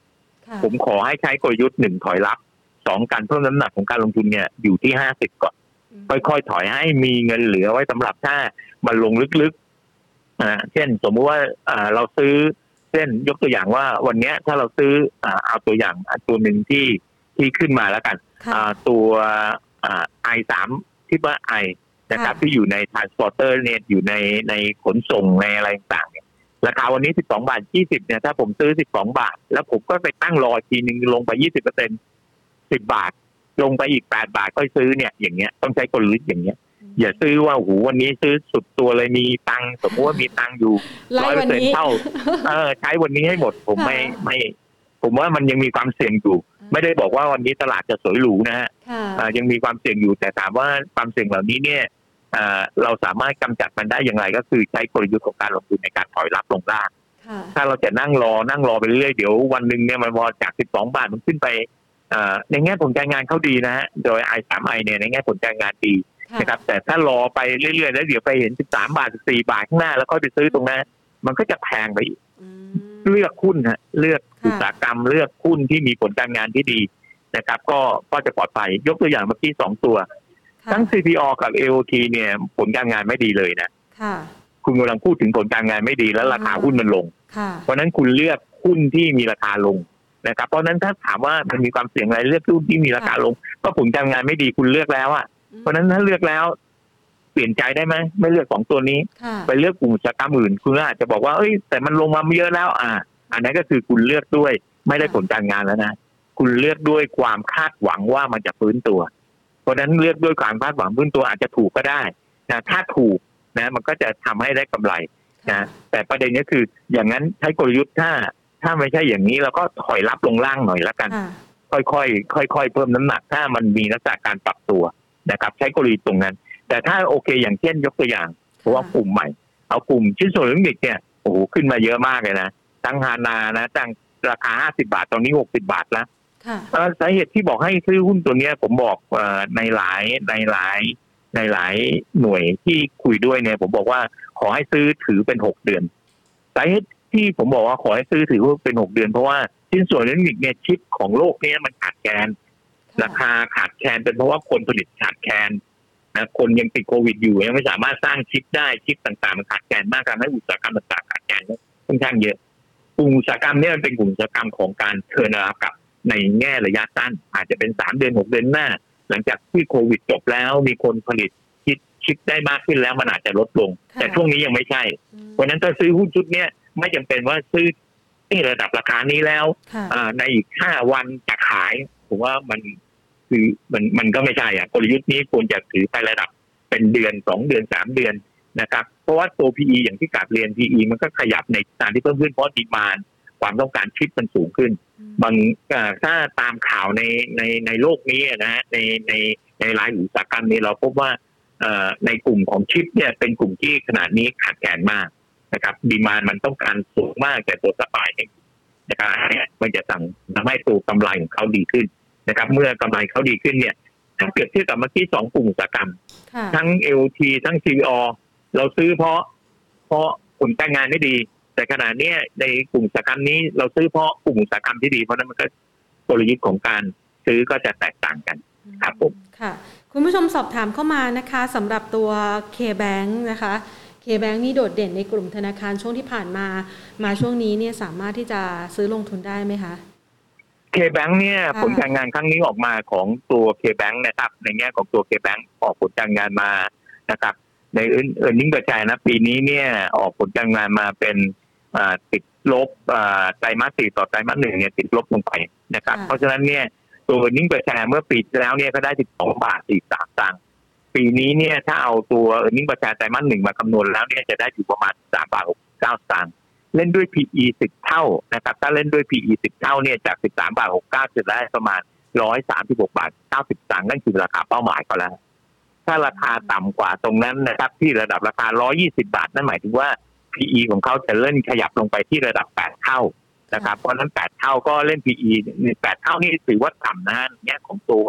ค่ะผมขอให้ใช้กลยุทธ์หนึ่งถอยรับสองการเพิ่มน้ำหนักของการลงทุนเนี่ยอยู่ที่ห้าสิบก่อน ค่อยๆถอยให้มีเงินเหลือไว้สำหรับถ้ามันลงลึกๆอ่าเช่นสมมุติว่าอ่าเราซื้อเช่นยกตัวอย่างว่าวันเนี้ยถ้าเราซื้ออ่าเอาตัวอย่างอะตัวหนึ่งที่ที่ขึ้นมาแล้วกันค่ะอ่าตัวไอสามที่ว่าไอนะครับค่ะที่อยู่ใน transporter เนี่ยอยู่ในในขนส่งในอะไรต่างๆเนี่ยราคาวันนี้12บาท20เนี่ยถ้าผมซื้อ12บาท แล้วผมก็ไปตั้งรออีกทีนึงลงไป20เปอร์เซ็น10บาท ลงไปอีก8บาทค่อยซื้อเนี่ยอย่างเงี้ยต้องใช้กลยุทธ์อย่างเงี้ยอย่าซื้อว่าโอ้โหวันนี้ซื้อสุดตัวเลยมีตังค์สมมติว่ามีตังค์อยู่ไล่ร้อยเปอวันร์เซ็นนี้เท่าเออใช้วันนี้ให้หมดผมไม่ค่ะไม่ ผมว่ามันยังมีความเสี่ยงอยู่ ไม่ได้บอกว่าวันนี้ตลาดจะสวยหรูนะฮะค่ะอ่ายังมีความเสี่ยงอยู่ แต่ถามว่าความเสี่ยงเหล่านี้เนี่ยอ่าเราสามารถกำจัดมันได้อย่างไร ก็คือใช้กลยุทธ์ของการลงทุนในการถอยรับลงล่างค่ะถ้าเราจะนั่งรอนั่งรอไปเรื่อยเดี๋ยววันหนึ่งเนี่ยมันพอจาก12บาทมันขึ้นไปอ่า ในแง่ผลการงานเขาดีนะฮะโดย i3i เนี่ยในแง่ผลการงานดีค่ะนะครับแต่ถ้ารอไปเรื่อยๆ แล้วเดี๋ยวไปเห็น 13 บาท 14 บาทข้างหน้า แล้วค่อยไปซื้อตรงนั้นมันก็จะแพงไปอีกอืมเลือกหุ้นฮะเลือกค่ะอุตสาหกรรมเลือกหุ้นที่มีผลการงานที่ดีนะครับ ก็ก็จะปลอดภัยยกตัวอย่างเมื่อกี้สองตัวค่ะทั้ง CPO กับ AOT เนี่ยผลการงานไม่ดีเลยนะค่ะคุณกำลังพูดถึงผลการงานไม่ดีแล้วราคาหุ้นมันลงค่ะเพราะฉะนั้นคุณเลือกหุ้นที่มีราคาลง นะครับเพราะฉะนั้นถ้าถามว่ามันมีความเสี่ยงอะไรเลือกหุ้นที่มีราคาลง ก็ผลการงานไม่ดีคุณเลือกแล้วอะเพราะฉะนั้นถ้าเลือกแล้ว เปลี่ยนใจได้ไหมไม่เลือกสองตัวนี้ค่ะไปเลือกกลุ่มอุตสาหกรรมอื่นคุณก็อาจจะบอกว่าเอ้ย แต่มันลงมาเยอะแล้ว อ่า อันนั้นก็คือคุณเลือกด้วย ไม่ได้ผลการงานแล้วนะคุณเลือกด้วยความคาดหวังว่ามันจะฟื้นตัว เพราะฉะนั้นเลือกด้วยความคาดหวังฟื้นตัวอาจจะถูกก็ได้นะถ้าถูกนะ มันก็จะทำให้ได้กำไรค่ะนะแต่ประเด็นก็คืออย่างนั้นใช้กลยุทธ์ถ้า ถ้าไม่ใช่อย่างนี้เราก็ถอยรับลงล่างหน่อยละกัน ค่ะค่อยๆค่อยๆเพิ่มน้ำหนัก ถ้ามันมีลักษณะการปรับตัวนะครับ ใช้กลยุทธ์ตรงนั้น แต่ถ้าโอเคอย่างเช่นยกตัวอย่างเพราะว่ากลุ่มใหม่ เอากลุ่มชิ้นส่วนอิเล็กทรอนิกส์เนี่ยโอ้โหขึ้นมาเยอะมากเลยนะตั้งฮานานะตั้งราคา50บาทตอนนี้60บาทแล้วค่ะเอ่อสาเหตุที่บอกให้ซื้อหุ้นตัวเนี้ย ผมบอกเอ่อในหลายในหลายในหลายหน่วยที่คุยด้วยเนี่ย ผมบอกว่าขอให้ซื้อถือเป็น6เดือนสาเหตุ ที่ผมบอกว่าขอให้ซื้อถือเป็น6เดือนเพราะว่าชิ้นส่วนอิเล็กทรอนิกส์เนี่ยชิปของโลกเนี้ยมันขาดแคลนราคาขาดแคลนเป็นเพราะว่าคนผลิตขาดแคลนนะคนยังติดโควิดอยู่ยังไม่สามารถสร้างชิปได้ชิปต่างๆมันขาดแคลนมากทำให้อุตสาหกรรมต่างๆขาดแคลนค่อนข้างเยอะกลุ่มอุตสาหกรรมเนี่ยมันเป็นกลุ่มอุตสาหกรรมของการ turnaround ในแง่ระยะสั้น อาจจะเป็นสามเดือนหกเดือนหน้า หลังจากที่โควิดจบแล้วมีคนผลิตชิปชิปได้มากขึ้นแล้วมันอาจจะลดลงค่ะแต่ช่วงนี้ยังไม่ใช่อืมเพราะฉะนั้นถ้าซื้อหุ้นชุดเนี้ย ไม่จำเป็นว่าซื้อที่ระดับราคานี้แล้วค่ะอ่าในอีกห้าวันจะขาย ผมว่ามันคือมันมันก็ไม่ใช่อะกลยุทธ์นี้ควรจะถือไประดับเป็นเดือนสองเดือนสามเดือนนะครับ เพราะว่าตัว PE อย่างที่กาบเรียน PE มันก็ขยับในทางที่เพิ่มขึ้นเพราะดีมานความต้องการชิปมันสูงขึ้น บางอ่าถ้าตามข่าวในในในโลกนี้นะฮะในในในรายอุตสาหกรรมนี้เราพบว่าเอ่อในกลุ่มของชิปเนี่ยเป็นกลุ่มที่ขนาดนี้ขาดแคลนมาก นะครับดีมานมันต้องการสูงมากแต่ตัวสปายเนี่ยนะครับอันเนี้ยมันจะสั่งทำให้ตัวกำไรของเขาดีขึ้นนะครับ เมื่อกำไรเขาดีขึ้นเนี่ยถ้าเปรียบเทียบกับเมื่อกี้สองกลุ่มอุตสาหกรรมค่ะทั้ง LT ทั้ง CVO เราซื้อเพราะ เพราะผลการงานไม่ดี แต่ขณะเนี้ยในกลุ่มอุตสาหกรรมนี้เราซื้อเพราะกลุ่มอุตสาหกรรมที่ดีเพราะฉะนั้นมันก็กลยุทธ์ของการซื้อก็จะแตกต่างกันครับผมค่ะ คุณผู้ชมสอบถามเข้ามานะคะสำหรับตัว K-Bank นะคะ K-Bank นี่โดดเด่นในกลุ่มธนาคารช่วงที่ผ่านมา มาช่วงนี้เนี่ยสามารถที่จะซื้อลงทุนได้ไหมคะ K-Bank เนี่ยค่ะผลการงานครั้งนี้ออกมาของตัว K-Bank นะครับ ในแง่ของตัว K-Bank ออกผลการงานมานะครับ ในเอิร์เน็งกระจายนะปีนี้เนี่ยออกผลการงานมาเป็นอ่าติดลบอ่าไตรมาสสี่ต่อไตรมาสหนึ่งเนี่ยติดลบลงไปนะครับค่ะเพราะฉะนั้นเนี่ยตัวเอิร์เน็งกระจายเมื่อปีที่แล้วเนี่ยก็ได้12บาท43ตังค์ ปีนี้เนี่ยถ้าเอาตัวเอิร์เน็งกระจายไตรมาสหนึ่งมาคำนวณแล้วเนี่ยจะได้อยู่ประมาณ3บาท69ตังค์เล่นด้วย PE 10เท่านะครับ ถ้าเล่นด้วย PE 10เท่าเนี่ยจาก13บาท69จะได้ประมาณ136บาท90สตางค์นั่นคือราคาเป้าหมายเขาแล้ว ถ้าราคาต่ำกว่าตรงนั้นนะครับ ที่ระดับราคา120บาท นั่นหมายถึงว่า PE ของเขาจะเล่นขยับลงไปที่ระดับ8เท่านะครับ เพราะฉะนั้นแปดเท่าก็เล่น PE แปดเท่านี่ถือว่าต่ำนะในแง่ของตัว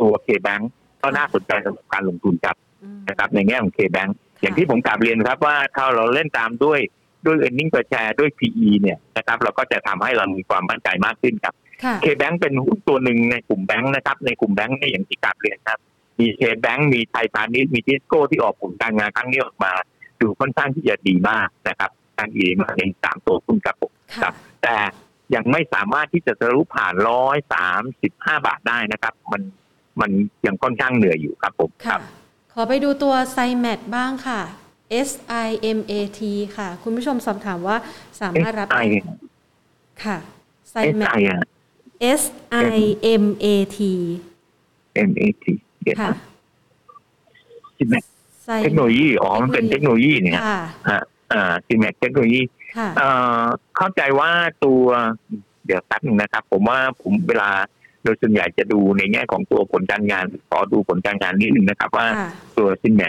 ตัวเคแบง ก็น่าสนใจสำหรับการลงทุนครับอืมนะครับในแง่ของเคแบงอย่างที่ผมกลับเรียนครับว่าถ้าเราเล่นตามด้วยด้วย e a r n i n g per share ด้วย PE เนี่ยนะครับเราก็จะทำให้เรามีความมั่นใจมากขึ้นครับค่ะเคแบงเป็นหุ้นตัวหนึ่งในกลุ่มแบงค์นะครับในกลุ่มแบงค์เนี่ยอย่างที่กลับเรียนครับ มีเคแบงค์มีไทยพาณิชย์มีทิสโก้ที่ออกผลการงานครั้งนี้ออกมา ดูค่อนข้างที่จะดีมากนะครับการดีมากในสามตัวหุ้นครับผมครัค่ะบแต่ยังไม่สามารถที่จะทะลุผ่านร้อยสามสิบห้าบาทได้นะครับ มัน มันยังค่อนข้างเหนื่อยอยู่ครับผมคค่ะรับขอไปดูตัวไซแมทบ้างค่ะ S I M A T ค่ะ คุณผู้ชมสอบถามว่าสามารถรับ SI ค่ะไซเอสแมไอทอะ S I M A T M A T ค่ะไซเทคโนโลยีอ๋อมันเป็นเทคโนโลยีเนี่ยค่ะฮะอ่าซีแม็กเทคโนโลยีค่ะเอ่อเข้าใจว่าตัวเดี๋ยวแป๊บนึงนะครับ ผมว่าผมเวลา โดยส่วนใหญ่จะดูในแง่ของตัวผลการงาน ขอดูผลการงานนิดนึงนะครับ ว่าค่ะตัวซินแม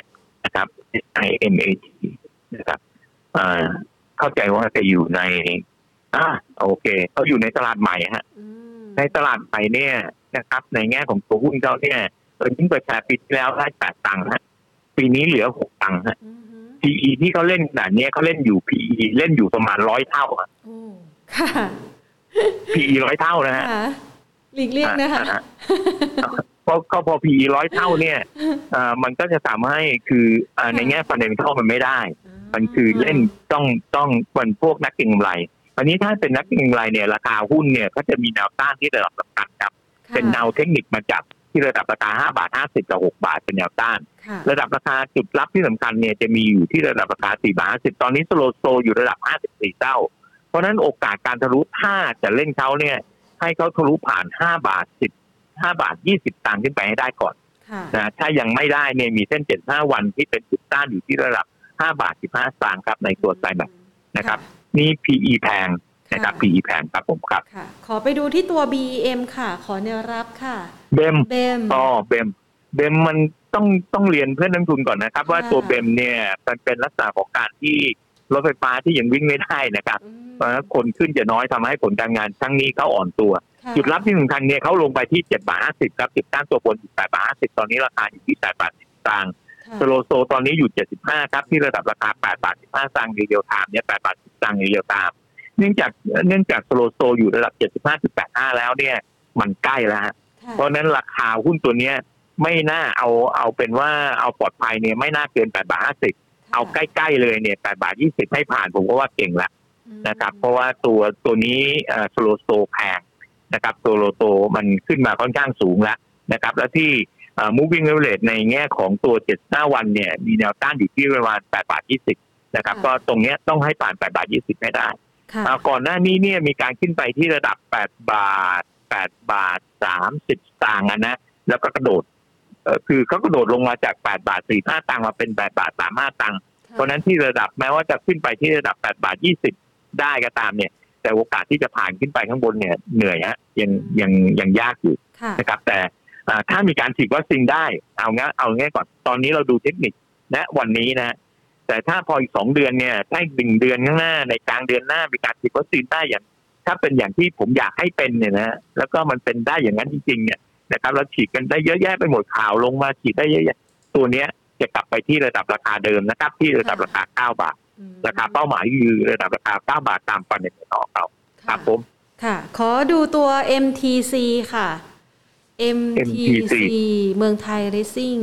นะครับ I M A T นะครับอ่าเข้าใจว่าจะอยู่ในอ่าโอเคเขาอยู่ในตลาดใหม่ฮะอืมในตลาดใหม่เนี่ยนะครับ ในแง่ของตัวหุ้นเขาเนี่ยเออยิ่งประชาปีที่แล้วได้แปดตังค์ฮะปีนี้เหลือหกตังค์ฮะอือหือ PE ที่เขาเล่นขนาดเนี้ยเขาเล่นอยู่ PE เล่นอยู่ประมาณร้อยเท่าอะโอ้ค่ะ PE ร้อยเท่านะฮะค่ะ หลีกเลี่ยงนะคะอ่าเพราะก็พอ PE ร้อยเท่าเนี่ยอ่ามันก็จะทำให้คืออ่าในแง่ฟันเดนเท่ามันไม่ได้ มันคือเล่นต้องต้องเป็นพวกนักเก็งกำไรวันนี้ถ้าเป็นนักเก็งกำไรเนี่ยราคาหุ้นเนี่ยก็จะมีแนวต้านที่ระดับสำคัญครับค่ะเป็นแนวเทคนิคมาจับที่ระดับราคา5บาท50กับ6บาทเป็นแนวต้านค่ะระดับราคาจุดรับที่สำคัญเนี่ยจะมีอยู่ที่ระดับราคา4บาท50ตอนนี้สโลโซอยู่ระดับ54เท่า เพราะฉะนั้นโอกาสการทะลุถ้าจะเล่นเขาเนี่ย ให้เขาทะลุผ่าน5บาท10 5บาท20ตังค์ขึ้นไปให้ได้ก่อนค่ะนะถ้ายังไม่ได้เนี่ยมีเส้น75วันที่เป็นจุดต้านอยู่ที่ระดับ5บาท15สตางค์ครับในตัวไซแบคนะครับ นี่ PE แพงนะครับ PE แพงครับผมครับค่ะขอไปดูที่ตัว BEM ค่ะ ขอแนวรับค่ะเบมเบมอ๋อเบมเบมมันต้องต้องเรียนเพื่อนนักลงทุนก่อนนะครับ ว่าค่ะตัวเบมเนี่ยมันเป็นลักษณะของการที่ รถไฟฟ้าที่ยังวิ่งไม่ได้นะครับอืมเพราะฉะนั้นคนขึ้นจะน้อยทำให้ผลการงานครั้งนี้เขาอ่อนตัวค่ะจุดรับที่สำคัญเนี่ยเขาลงไปที่7บาท50ครับจุดต้านตัวบนอยู่8บาท50ตอนนี้ราคาอยู่ที่8บาท10สตางค์ค่ะ slow sto ตอนนี้อยู่75ครับที่ระดับราคา8บาท15สตางค์ real time เนี่ย8บาท10สตางค์ real time เนื่องจากเนื่องจาก slow sto อยู่ระดับ75.85แล้วเนี่ยมันใกล้แล้วฮะค่ะเพราะฉะนั้นราคาหุ้นตัวเนี้ยไม่น่าเอาเอาเป็นว่าเอาปลอดภัยเนี่ยไม่น่าเกิน8บาท50 เอาใกล้ๆเลยเนี่ย8บาท20ให้ผ่านผมก็ว่าเก่งละอืมนะครับ เพราะว่าตัวตัวนี้สโลโซแพงนะครับตัวโลโตมันขึ้นมาค่อนข้างสูงแล้วนะครับ แล้วที่อ่า moving average ในแง่ของตัว75วันเนี่ย มีแนวต้านอยู่ที่ประมาณ8บาท20นะครับ ก็ตรงเนี้ยต้องให้ผ่าน8บาท20ให้ได้ค่ะอ่าก่อนหน้านี้เนี่ยมีการขึ้นไปที่ระดับ8บาท8บาท30สตางค์อะนะ แล้วก็กระโดดเอ่อ คือเขากระโดดลงมาจาก 8 บาท 45 ตังค์มาเป็น 8 บาท 35 ตังค์ เพราะฉะนั้นที่ระดับแม้ว่าจะขึ้นไปที่ระดับ 8 บาท 20 ได้ก็ตามเนี่ย แต่โอกาสที่จะผ่านขึ้นไปข้างบนเนี่ยเหนื่อยฮะยังยังยังยากอยู่ค่ะนะครับ แต่อ่าถ้ามีการฉีดวัคซีนได้ เอางี้เอางี้ก่อน ตอนนี้เราดูเทคนิคณวันนี้นะ แต่ถ้าพออีกสองเดือนเนี่ย ถ้าอีกหนึ่งเดือนข้างหน้าในกลางเดือนหน้ามีการฉีดวัคซีนได้อย่าง ถ้าเป็นอย่างที่ผมอยากให้เป็นเนี่ยนะ แล้วก็มันเป็นได้อย่างนั้นจริงๆเนี่ย นะครับเราฉีดกันได้เยอะแยะไปหมดข่าวลงมาฉีดได้เยอะแยะตัวเนี้ยจะกลับไปที่ระดับราคาเดิมนะครับ ที่ระดับราคา 9 บาทอืมราคาเป้าหมายคือระดับราคา 9 บาทตามฟันเดนออกเราครับผมค่ะ ขอดูตัว MTC ค่ะ MTC เมืองไทย Racing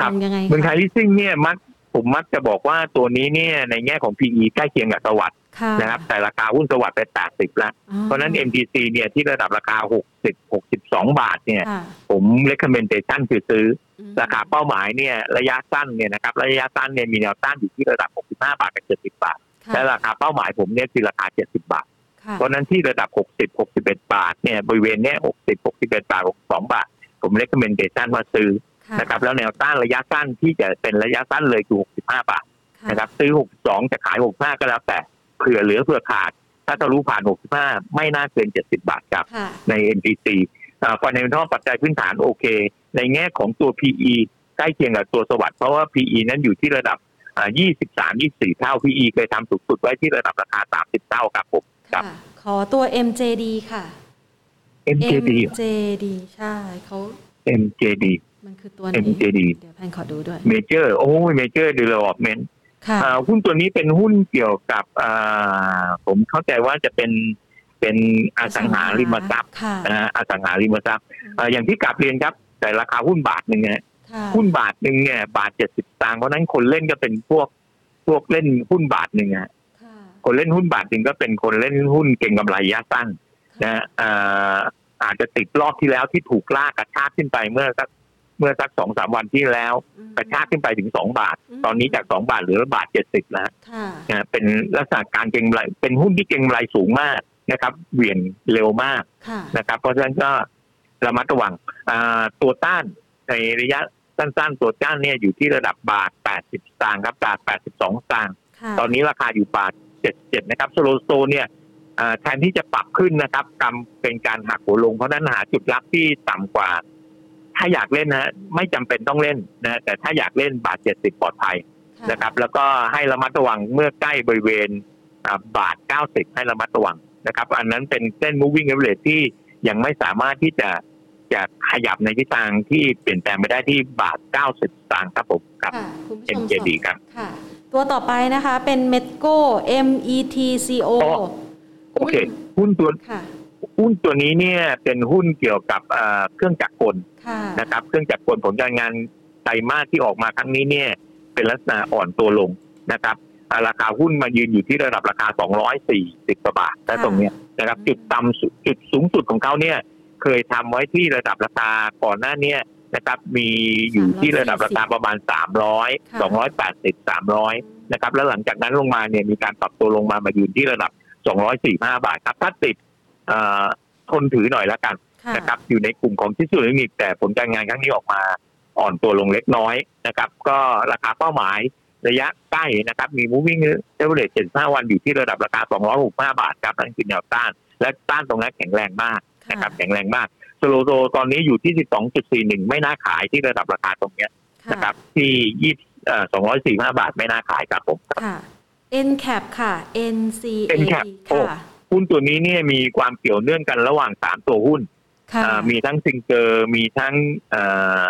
ครับมองยังไงคะเมืองไทยลิสซิ่งเนี่ยมักผมมักจะบอกว่าตัวนี้เนี่ยในแง่ของ PE ใกล้เคียงกับสวัสด์ค่ะ นะครับแต่ราคาหุ้นสวัสด์ไป 80 แล้วอ๋อเพราะฉะนั้น MTC เนี่ยที่ระดับราคา 60 62 บาทเนี่ยค่ะผม recommendation คือซื้ออืมราคาเป้าหมายเนี่ยระยะสั้นเนี่ยนะครับระยะสั้นเนี่ยมีแนวต้านอยู่ที่ระดับ 65 บาทกับ70 บาทค่ะและราคาเป้าหมายผมเนี่ยคือราคา 70 บาทค่ะเพราะฉะนั้นที่ระดับ 60 61 บาทเนี่ยบริเวณเนี้ย60 61 บาท 62 บาท ผม recommendation ว่าซื้อค่ะนะครับแล้วแนวต้านระยะสั้นที่จะเป็นระยะสั้นเลยคือ 65 บาทค่ะนะครับซื้อ 62 จะขาย 65 ก็แล้วแต่ เผื่อเหลือเผื่อขาด ถ้าทะลุผ่าน 65 ไม่น่าเกิน 70 บาทครับค่ะใน NPC ฟันในท่อปัจจัยพื้นฐานโอเค ในแง่ของตัว PE ใกล้เคียงกับตัวสวัสด์เพราะว่า PE นั้นอยู่ที่ระดับอ่า23 24 เท่า PE เคยทำสูงสุดไว้ที่ระดับราคา 30 เท่าครับผมครับค่ะขอตัว MJD ค่ะ MJD เหรอ MJD ใช่เขา MJD มันคือตัวไหน MJD เดี๋ยวแพนขอดูด้วย Major โอ้ย Major Development ค่ะอ่า หุ้นตัวนี้เป็นหุ้นเกี่ยวกับอ่าผมเข้าใจว่าจะเป็นเป็นอสังหาริมทรัพย์ค่ะนะฮะอสังหาริมทรัพย์อ่าอย่างที่กลับเรียนครับ แต่ราคาหุ้นบาทหนึ่งเนี่ยค่ะหุ้นบาทหนึ่งเนี่ยบาทเจ็ดสิบตังค์เพราะฉะนั้นคนเล่นก็เป็นพวกพวกเล่นหุ้นบาทหนึ่งอะค่ะคนเล่นหุ้นบาทหนึ่งก็เป็นคนเล่นหุ้นเก่งกำไรระยะสั้นนะฮะอ่าอาจจะติดรอบที่แล้วที่ถูกลากกระชากขึ้นไปเมื่อสัก เมื่อสักสองสามวันที่แล้วอืมกระชากขึ้นไปถึงสองบาทอืมตอนนี้จากสองบาทเหลือบาทเจ็ดสิบแล้วค่ะนะเป็นลักษณะการเก็งกำไรเป็นหุ้นที่เก็งกำไรสูงมากนะครับเหวี่ยงเร็วมากค่ะนะครับ เพราะฉะนั้นก็ระมัดระวังอ่าตัวต้านในระยะสั้นๆ ตัวต้านเนี่ยอยู่ที่ระดับบาท 80สตางค์ครับบาท 82สตางค์ค่ะตอนนี้ราคาอยู่บาท 77 นะครับสโลโซเนี่ยอ่าแทนที่จะปรับขึ้นนะครับกำเป็นการหักหัวลงเพราะฉะนั้นหาจุดรับที่ต่ำกว่า ถ้าอยากเล่นนะไม่จำเป็นต้องเล่นนะแต่ถ้าอยากเล่นบาท70ปลอดภัยค่ะนะครับ แล้วก็ให้ระมัดระวังเมื่อใกล้บริเวณอ่าบาท90ให้ระมัดระวังนะครับ อันนั้นเป็นเส้น moving average ที่ยังไม่สามารถที่จะจะขยับในทิศทางที่เปลี่ยนแปลงไปได้ที่บาท 90สตางค์ครับผมครับค่ะคุณผู้ชม MJD ครับค่ะ ตัวต่อไปนะคะเป็น Metco METCO อ๋อโอเคหุ้นตัวค่ะ หุ้นตัวนี้เนี่ยเป็นหุ้นเกี่ยวกับเอ่อเครื่องจักรกลค่ะนะครับ เครื่องจักรกลผลการงานไตรมาสที่ออกมาครั้งนี้เนี่ยเป็นลักษณะอ่อนตัวลงนะครับอ่าราคาหุ้นมายืนอยู่ที่ระดับราคา 240กว่าบาทแต่ตรงเนี้ยนะครับ จุดต่ำสุดจุดสูงสุดของเขาเนี่ยเคยทำไว้ที่ระดับราคาก่อนหน้าเนี้นะครับ มีอยู่ที่ระดับราคาประมาณ 300 280 300 นะครับ แล้วหลังจากนั้นลงมาเนี่ยมีการปรับตัวลงมามายืนที่ระดับ 245 บาทครับถ้าติดเอ่อ ทนถือหน่อยแล้วกันค่ะนะครับอยู่ในกลุ่มของที่สุดนิกแต่ผลการงานครั้งนี้ออกมาอ่อนตัวลงเล็กน้อยนะครับ ก็ราคาเป้าหมายระยะใกล้นะครับ มี moving average 75 วันอยู่ที่ระดับราคา 265 บาทครับนั่นคือแนวต้าน และต้านตรงนั้นแข็งแรงมากนะครับแข็งแรงมากสโลโซตอนนี้อยู่ที่ 12.41 ไม่น่าขายที่ระดับราคาตรงเนี้ยค่ะนะครับ ที่ยี่เอ่อ245บาทไม่น่าขายครับผมค่ะ NCAP ค่ะ NCA NCAP โอ้ค่ะ หุ้นตัวนี้เนี่ยมีความเกี่ยวเนื่องกันระหว่าง3ตัวหุ้นค่ะอ่ามีทั้งซิงเกอร์มีทั้งเอ่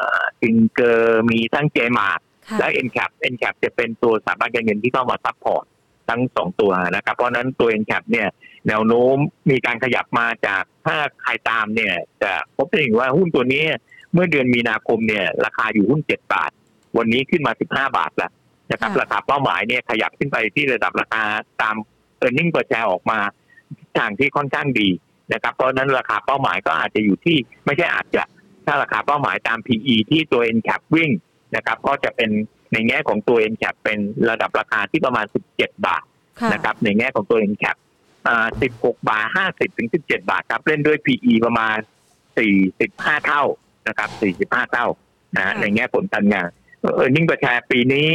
อซิงเกอร์มีทั้งเจมาร์ทค่ะและ NCAP NCAP จะเป็นตัวสถาบันการเงินที่เข้ามา support ทั้งสองตัวนะครับ เพราะฉะนั้นตัว NCAP เนี่ย แนวโน้มมีการขยับมาจากถ้าใครตามเนี่ย จะพบได้เห็นว่าหุ้นตัวนี้เมื่อเดือนมีนาคมเนี่ย ราคาอยู่หุ้น7บาท วันนี้ขึ้นมา15บาทแล้วนะครับค่ะราคาเป้าหมายเนี่ยขยับขึ้นไปที่ระดับราคาตาม e a r n i n g เปอร์แชร์ออกมา ทิศทางที่ค่อนข้างดีนะครับเพราะฉะนั้นราคาเป้าหมายก็อาจจะอยู่ที่ไม่ใช่อาจจะถ้าราคาเป้าหมายตาม PE ที่ตัว NCAP วิ่งนะครับก็จะเป็นในแง่ของตัว NCAP เป็นระดับราคาที่ประมาณ 17 บาทค่ะนะครับในแง่ของตัว NCAP อ่า16 บาท 50 ถึง 17 บาทครับเล่นด้วย PE ประมาณ 45 เท่านะครับ 45 เท่านะฮะในแง่ผลการงานเออร์เน็งประชาปีนี้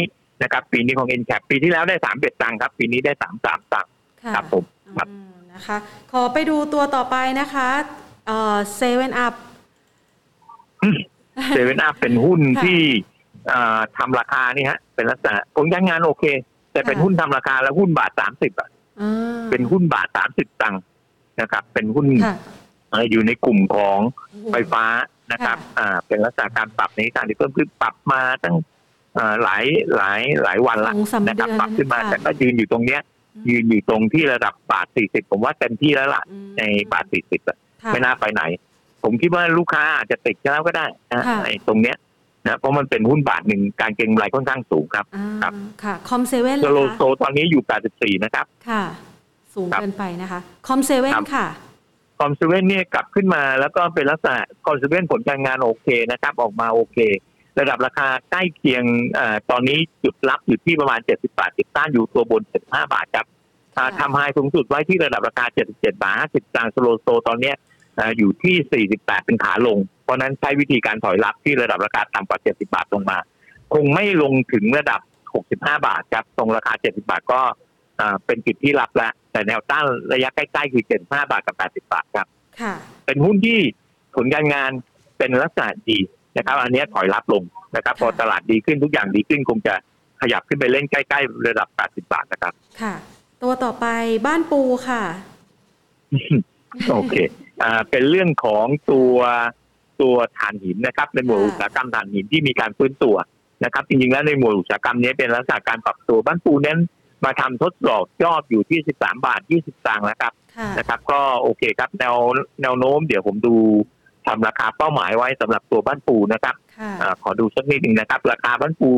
นะครับ ปีนี้ของ NCAP ปีที่แล้วได้31ตังค์ครับ ปีนี้ได้ 33 ตังค์ค่ะครับผมครับอืม นะคะขอไปดูตัวต่อไปนะคะเอ่อเซเว่นอัพเซเว่นอัพเป็นหุ้นค่ะที่อ่าทำราคานี่ฮะ เป็นลักษณะผลการงานโอเค แต่เป็นค่ะหุ้นทำราคาแล้วหุ้นบาท30อะอ่าเป็นหุ้นบาท30ตังค์นะครับ เป็นหุ้นค่ะเอ่ออยู่ในกลุ่มของโอ้โหไฟฟ้านะครับ อ่า เป็นลักษณะการปรับในการที่เพิ่มขึ้นปรับมาตั้งเอ่อหลายหลายหลายวันละสองสามนะครับเดือนปรับขึ้นมาค่ะแต่ก็ยืนอยู่ตรงเนี้ย ยืนอยู่ตรงที่ระดับบาท40ผมว่าเต็มที่แล้วล่ะอืมในบาท40อะค่ะไม่น่าไปไหน ผมคิดว่าลูกค้าอาจจะติดแล้วก็ได้นะค่ะไอ้ตรงเนี้ยนะเพราะมันเป็นหุ้นบาทหนึ่งการเก็งกำไรค่อนข้างสูงครับอ่าครับค่ะคอมเซเว่น Slow Stoตอนนี้อยู่ 84 นะครับ ค่ะ สูงครับเกินไปนะคะคอมเซเว่นครับค่ะคอมเซเว่นเนี่ยกลับขึ้นมาแล้วก็เป็นลักษณะคอมเซเว่นผลการงานโอเคนะครับ ออกมาโอเค ระดับราคาใกล้เคียงเออตอนนี้จุดรับอยู่ที่ประมาณ 70 บาทติดต้านอยู่ตัวบน 75 บาทครับอ่าค่ะทำ high สูงสุดไว้ที่ระดับราคา 77 บาท 50ตังค์ Slow Sto ตอนเนี้ยเอ่ออยู่ที่ 48 เป็นขาลง เพราะฉะนั้นใช้วิธีการถอยรับที่ระดับราคาต่ำกว่า 70 บาทลงมา คงไม่ลงถึงระดับ 65 บาทครับตรงราคา 70 บาทก็อ่าเป็นจุดที่รับแล้ว แต่แนวต้านระยะใกล้ๆคือ 75 บาทกับ 80 บาทครับค่ะเป็นหุ้นที่ผลการงานเป็นลักษณะดี นะครับ อันเนี้ยถอยรับลงนะครับ พอตลาดดีขึ้นทุกอย่างดีขึ้นคงจะขยับขึ้นไปเล่นใกล้ๆระดับ 80 บาทนะครับ ค่ะ ตัวต่อไปบ้านปูค่ะ โอเค อ่า เป็นเรื่องของตัวตัวถ่านหินนะครับ ในหมวดค่ะอุตสาหกรรมถ่านหินที่มีการฟื้นตัวนะครับ จริงๆแล้วในหมวดอุตสาหกรรมนี้เป็นลักษณะการปรับตัวบ้านปูนั้นมาทำทดสอบยอดอยู่ที่ 13 บาท 20สตางค์แล้วครับค่ะนะครับ ก็โอเคครับ แนวแนวโน้มเดี๋ยวผมดู ทำราคาเป้าหมายไว้สำหรับตัวบ้านปูนะครับค่ะอาขอดูสักนิดหนึ่งนะครับ ราคาบ้านปู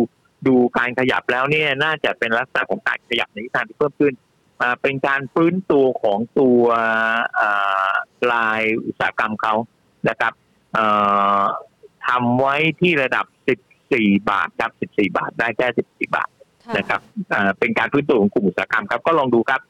ดูการขยับแล้วเนี่ยน่าจะเป็นลักษณะของการขยับในทิศทางที่เพิ่มขึ้นอ่าเป็นการฟื้นตัวของตัวอ่าลายอุตสาหกรรมเขานะครับเอ่อทำไว้ที่ระดับ 14 บาทครับ 14 บาทได้แค่ 14 บาทค่ะนะครับอ่าเป็นการฟื้นตัวของกลุ่มอุตสาหกรรมครับ ก็ลองดูครับ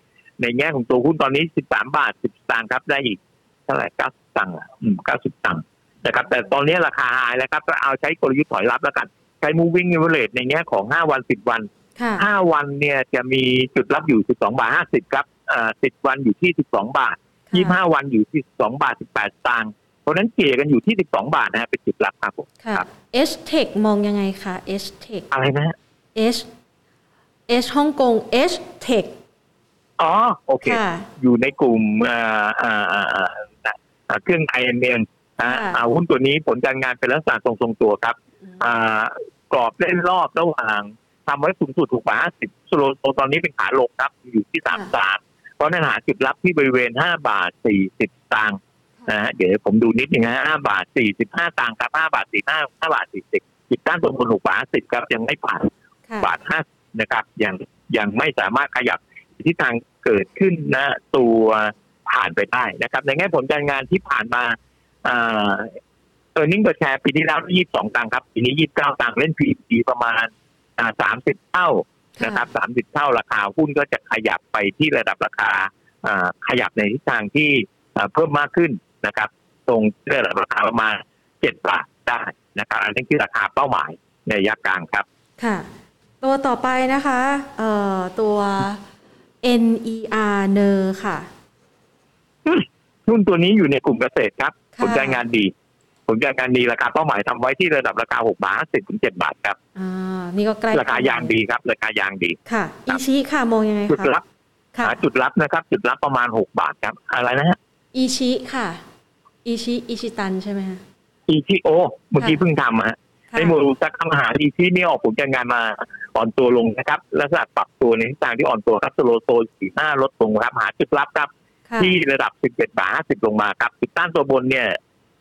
ในแง่ของตัวหุ้นตอนนี้ 13 บาท 10สตางค์ครับ ได้อีกเท่าไหร่90สตังค์อะอืม90สตังค์นะครับ แต่ตอนนี้ราคาหายแล้วครับก็เอาใช้กลยุทธ์ถอยรับแล้วกัน ใช้ moving average ในแง่ของ 5 วัน 10 วันค่ะ5วันเนี่ยจะมีจุดรับอยู่ 12 บาท 50 ครับอ่า10 วันอยู่ที่ 12 บาท 25 วันอยู่ที่ 12 บาท 18สตางค์เพราะฉะนั้นเกลี่ยกันอยู่ที่ 12 บาทนะฮะเป็นจุดรับครับผมค่ะครับ H Tech มองยังไงคะ H Tech อะไรนะฮะ H H ฮ่องกง H Tech อ๋อ โอเคค่ะอยู่ในกลุ่ม เครื่อง IMN นะฮะค่ะอ่าหุ้นตัวนี้ผลการงานเป็นลักษณะทรงทรงๆตัวครับอ่ากรอบเล่นรอบระหว่างทำไว้สูงสุดถูกกว่า50สโลโซตอนนี้เป็นขาลงครับอยู่ที่33เพราะนั้นหาจุดรับที่บริเวณ 5 บาท 40ตังค์นะฮะเดี๋ยวผมดูนิดนึงนะ5บาท45ตังค์ครับ5บาท45 5บาท40จุดต้านตรงบนถูกกว่า50ครับ ยังไม่ผ่านค่ะบาท50นะครับยังยังไม่สามารถขยับทิศทางเกิดขึ้นนะ ตัว ผ่านไปได้นะครับ ในแง่ผลการงานที่ผ่านมาอ่าเออร์เน็งเปอร์แชร์ปีที่แล้วยี่สิบสองตังค์ครับ ปีนี้ยี่สิบเก้าตังค์เล่นพีปีประมาณอ่าสามสิบเท่านะครับสามสิบเท่าราคาหุ้นก็จะขยับไปที่ระดับราคาอ่าขยับในทิศทางที่อ่าเพิ่มมากขึ้นนะครับ ตรงระดับราคาประมาณเจ็ดบาทได้นะครับ อันนี้คือราคาเป้าหมายในระยะกลางครับ ค่ะ ตัวต่อไปนะคะเอ่อตัว NER เนอร์ค่ะ หุ้นตัวนี้อยู่ในกลุ่มเกษตรครับค่ะผลการงานดี ผลการงานดีราคาเป้าหมายทำไว้ที่ระดับราคาหกบาทสิบถึงเจ็ดบาทครับอ่านี่ก็ใกล้ราคายางดีครับ ราคายางดีค่ะอีชิค่ะมองยังไงจุดคะรับค่ะหาจุดรับนะครับ จุดรับประมาณหกบาทครับ อะไรนะฮะอีชิค่ะ อีชิอิชิตันใช่ไหมคะอีทีโอ เมื่อกี้เพิ่งทำฮะค่ะในหมวดอุตสาหกรรมอาหารอีทีนี่ออกผลการงานมาอ่อนตัวลงนะครับลักษณะปรับตัวในทิศทางที่อ่อนตัวครับสโลโซสี่ห้าลดลงครับหาจุดรับครับค่ะ ที่ระดับ11บาท50 ลงมาครับจุดต้านตัวบนเนี่ย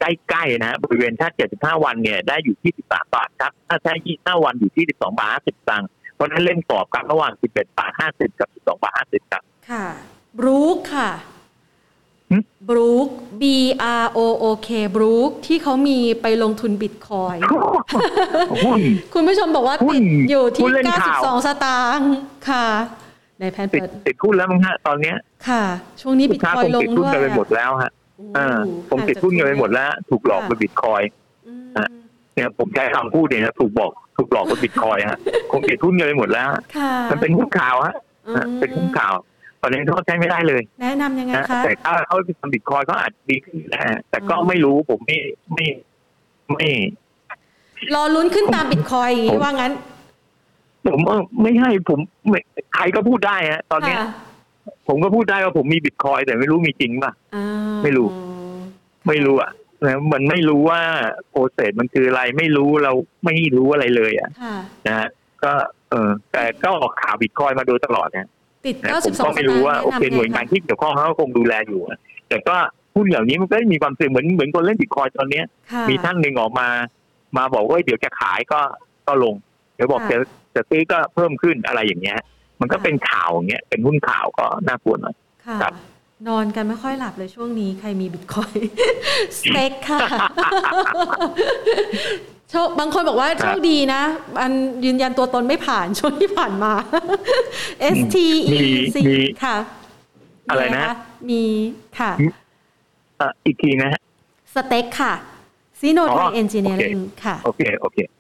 ใกล้ๆนะฮะบริเวณถ้า 75 วันเนี่ยได้อยู่ที่ 13 บาทครับ ถ้าใช้25 วันอยู่ที่ 12 บาท 50ตังค์เพราะฉะนั้นเล่นกรอบครับระหว่าง 11 บาท 50 กับ 12 บาท 50 ครับ ค่ะบรูคค่ะหึบรูค B R O O K บรูคที่เขามีไปลงทุนบิตคอยหุ้นคุณผู้ชมบอกว่าหุ้ตินดอยู่หุ้ที่นเล่นข่าว92 สตางค์ค่ะในแผนติดเปิดติดหุ้นแล้วมั้งฮะตอนเนี้ยค่ะ ช่วงนี้ลูบิกตค้าคอยคงลงติดหุ้นด้วยกันไปหมดแล้วฮะโอ้เออคงติดหุ้นกันไปหมดแล้ว ถูกหลอกไปบิตคอยอืมเนี่ยผมใช้คำพูดเนี่ยนะถูกบอกถูกหลอกไปบิตคอยฮะคงติดหุ้นกันไปหมดแล้วค่ะมันเป็นหุ้นข่าวฮะอืมเป็นหุ้นข่าวตอนนี้เขาใช้ไม่ได้เลย แนะนำยังไงนะคะแต่ถ้าเขาไปทำบิตคอยก็อาจดีขึ้นนะฮะแต่ก็ไม่รู้ผมไม่ไม่ไม่ รอลุ้นขึ้นตามบิตคอยอย่างนี้ว่างั้น ผมเออไม่ให้ผมไม่ใครก็พูดได้ฮะตอนเนี้ยค่ะผมก็พูดได้ว่าผมมีบิตคอยแต่ไม่รู้มีจริงป่ะอ่าไม่รู้ ไม่รู้อะนะมันไม่รู้ว่าโปรเซสมันคืออะไรไม่รู้เราไม่รู้อะไรเลย อะค่ะนะฮะก็เออแต่ก็ออกข่าวบิตคอยมาโดยตลอดนะติดนะผม92ก็ไม่รู้ว่าสโอตงเคแะำหน่วยงานไคะที่เกี่ยวข้องเขาก็คงดูแลอยู่อะแต่ก็หุ้นเหล่านี้มันก็มีความเสี่ยงเหมือนเหมือนคนเล่นบิตคอยตอนเนี้ยค่ะมีท่านหนึ่งออกมา มาบอกว่าเดี๋ยวจะขายก็ก็ลง เดี๋ยวบอกค่ะจะ จะซื้อก็เพิ่มขึ้นอะไรอย่างเงี้ย มันก็ค่ะเป็นข่าวอย่างเงี้ยเป็นหุ้นข่าวก็น่ากลัวหน่อยค่ะครับนอนกันไม่ค่อยหลับเลยช่วงนี้ใครมีบิตคอยสเต็กค่ะโชคบางคนบอกว่าโชคดีนะอันยืนยันตัวตนไม่ผ่านช่วงที่ผ่านมา S T E มี C มีค่ะ อะไรนะ มีคมีค่ะเอ่ออีกทีนะฮะสเต็กค่ะซีโนอ๋ไทอยเอนจิเนียริงค่ะ โอเค โอเคอ่า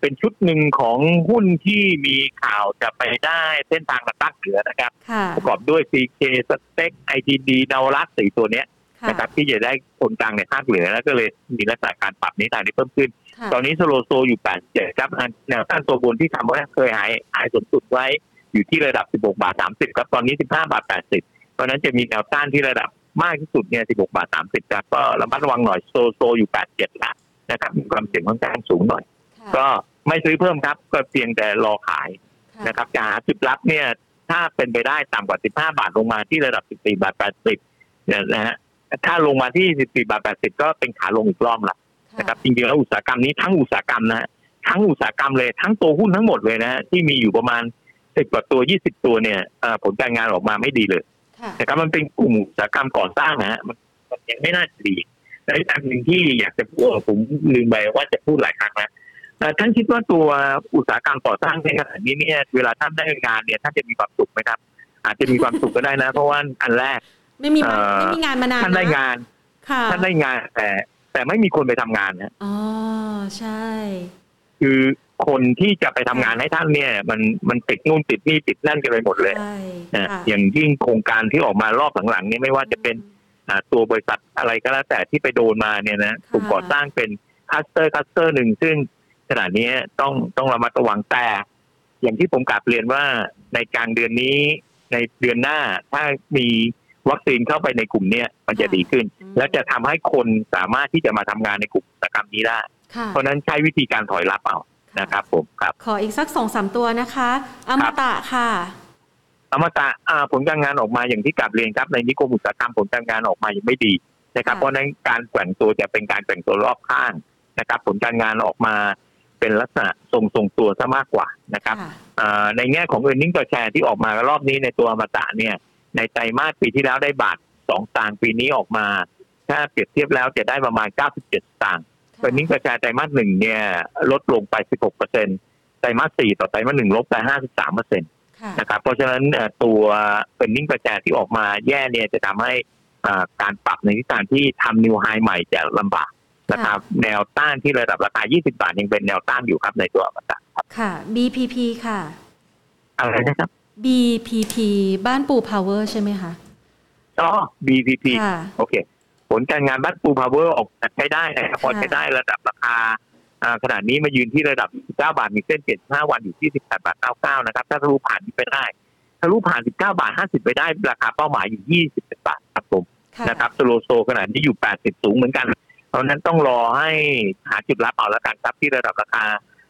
เป็นชุดหนึ่งของหุ้นที่มีข่าวจะไปได้เส้นทางกระตักเหนือนะครับค่ะประกอบด้วย CK สเต็ก ITD นาวรักสี่ตัวเนี้ยค่ะนะครับที่จะได้คนกลางในภาคเหนือแล้วก็เลยมีลักษณะการปรับนี้ทางที่เพิ่มขึ้นค่ะตอนนี้สโลโซอยู่ 87 ครับอันแนวต้านตัวบนที่ทำไว้เคยหายหายสูงสุดไว้อยู่ที่ระดับ 16 บาท 30 ครับ ตอนนี้ 15 บาท 80 เพราะฉะนั้นจะมีแนวต้านที่ระดับมากที่สุดเนี่ย 16 บาท 30 ครับ ก็ระมัดระวังหน่อยโซโซอยู่ 87 ละนะครับมีความเสี่ยงค่อนข้างสูงหน่อยค่ะ ก็ไม่ซื้อเพิ่มครับ ก็เพียงแต่รอขายค่ะนะครับจะหาจุดรับเนี่ย ถ้าเป็นไปได้ต่ำกว่า 15 บาทลงมาที่ระดับ 14 บาท 80เนี่ยนะฮะถ้าลงมาที่ 14 บาท 80 ก็เป็นขาลงอีกรอบละนะครับจริงๆแล้วอุตสาหกรรมนี้ทั้งอุตสาหกรรมนะฮะทั้งอุตสาหกรรมเลยทั้งตัวหุ้นทั้งหมดเลยนะฮะที่มีอยู่ประมาณสิบกว่าตัวยี่สิบตัวเนี่ยเอ่อผลการงานออกมาไม่ดีเลยค่ะนะครับมันเป็นกลุ่มอุตสาหกรรมก่อสร้างนะฮะมันมันยังไม่น่าจะดีและอีกอันหนึ่งที่อยากจะพูดผมลืมไปว่าจะพูดหลายครั้งนะเอ่อ ท่านคิดว่าตัวอุตสาหกรรมก่อสร้างในขณะนี้เนี่ยเวลาท่านได้งานเนี่ยท่านจะมีความสุขไหมครับ อาจจะมีความสุขก็ได้นะ เพราะว่าอันแรกไม่มีเอ่อไม่มีงานมานานท่านได้นะงานค่ะท่านได้งานแต่แต่ไม่มีคนไปทำงานนะอ๋อใช่ คือคนที่จะไปทำงานให้ท่านเนี่ย มันมันติดนู่นติดนี่ติดนั่นกันไปหมดเลยใช่นะค่ะอย่างยิ่งโครงการที่ออกมารอบหลังๆเนี่ยไม่ว่าจะเป็นอ่าตัวบริษัทอะไรก็แล้วแต่ที่ไปโดนมาเนี่ยนะกลุ่มก่อสร้างเป็นคลัสเตอร์คลัสเตอร์หนึ่งซึ่ง ขณะนี้ต้องต้องระมัดระวังแต่อย่างที่ผมกราบเรียนว่าในกลางเดือนนี้ในเดือนหน้าถ้ามีวัคซีนเข้าไปในกลุ่มเนี้ยมันจะดีขึ้นอืมและจะทำให้คนสามารถที่จะมาทำงานในกลุ่มอุตสาหกรรมนี้ได้ค่ะเพราะฉะนั้นใช้วิธีการถอยรับเอานะครับผมครับขออีกสักสองสามตัวนะคะ อมตะค่ะ อมตะอ่าผลการงานออกมาอย่างที่กราบเรียนครับในนิคมอุตสาหกรรมผลการงานออกมายังไม่ดีนะครับค่ะเพราะฉะนั้นการแกว่งตัวจะเป็นการแกว่งตัวรอบข้างนะครับ ผลการงานออกมา เป็นลักษณะทรงทรงๆตัวซะมากกว่านะครับค่ะอ่าในแง่ของ e a r n i n g ต่อแชร์ที่ออกมารอบนี้ในตัวอมตะเนี่ย ในไตรมาสปีที่แล้วได้บาทสองตางค์ปีนี้ออกมา ถ้าเปรียบเทียบแล้วจะได้ประมาณ 97ตางค์ e a r n i n g ต่อแชร์ไตรมาสหนึ่งเนี่ยลดลงไป 16เปอร์เซ็นต์ไตรมาสสี่ต่อไตรมาสหนึ่งลบไป 53เปอร์เซ็นต์ค่ะนะครับเพราะฉะนั้นเอ่อตัวearning ประกาศที่ออกมาแย่เนี่ยจะทำให้อ่าการปรับในทิศทางที่ทำ new high ใหม่จะลำบาก นะครับแนวต้านที่ระดับราคา 20 บาทยังเป็นแนวต้านอยู่ครับในตัวอมตะครับค่ะ BPP ค่ะ อะไรนะครับ BPP บ้านปูพาวเวอร์ใช่ไหมคะอ๋อ BPP ค่ะโอเค ผลการงานบ้านปูพาวเวอร์ออกมาใช้ได้นะครับพอค่ะใช้ได้ระดับราคาอ่าขณะนี้มายืนที่ระดับ 19 บาท มีเส้น 75 วันอยู่ที่ 18 บาท 99 นะครับ ถ้าทะลุผ่านนี้ไปได้ทะลุผ่าน 19 บาท 50 ไปได้ ราคาเป้าหมายอยู่21บาทครับผมค่ะนะครับสโลโซขนาดนี้อยู่ 80 สูงเหมือนกัน เพราะฉะนั้นต้องรอให้หาจุดรับเอาแล้วกันครับที่ระดับราคา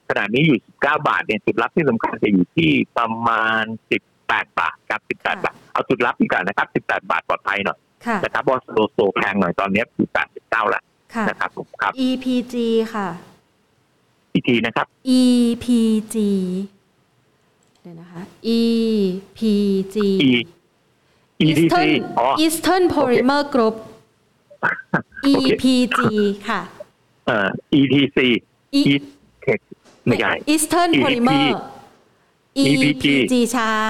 ขนาดนี้อยู่ 19 บาทเนี่ยจุดรับที่สำคัญจะอยู่ที่ประมาณ 18 บาทครับ 18 บาท เอาจุดรับดีกว่านะครับ 18 บาทปลอดภัยหน่อยค่ะนะครับเพราะสโลโซแพงหน่อยตอนนี้อยู่89แล้วค่ะนะครับผมครับ EPG ค่ะอีกทีนะครับ EPG เดี๋ยวนะคะ EPG E EDC Eastern อ๋อ Eastern Polymer Group โอเค EPG ค่ะเอ่อ ETC E- East Tech ไม่ใช่ Eastern EP Polymer EPG ใช่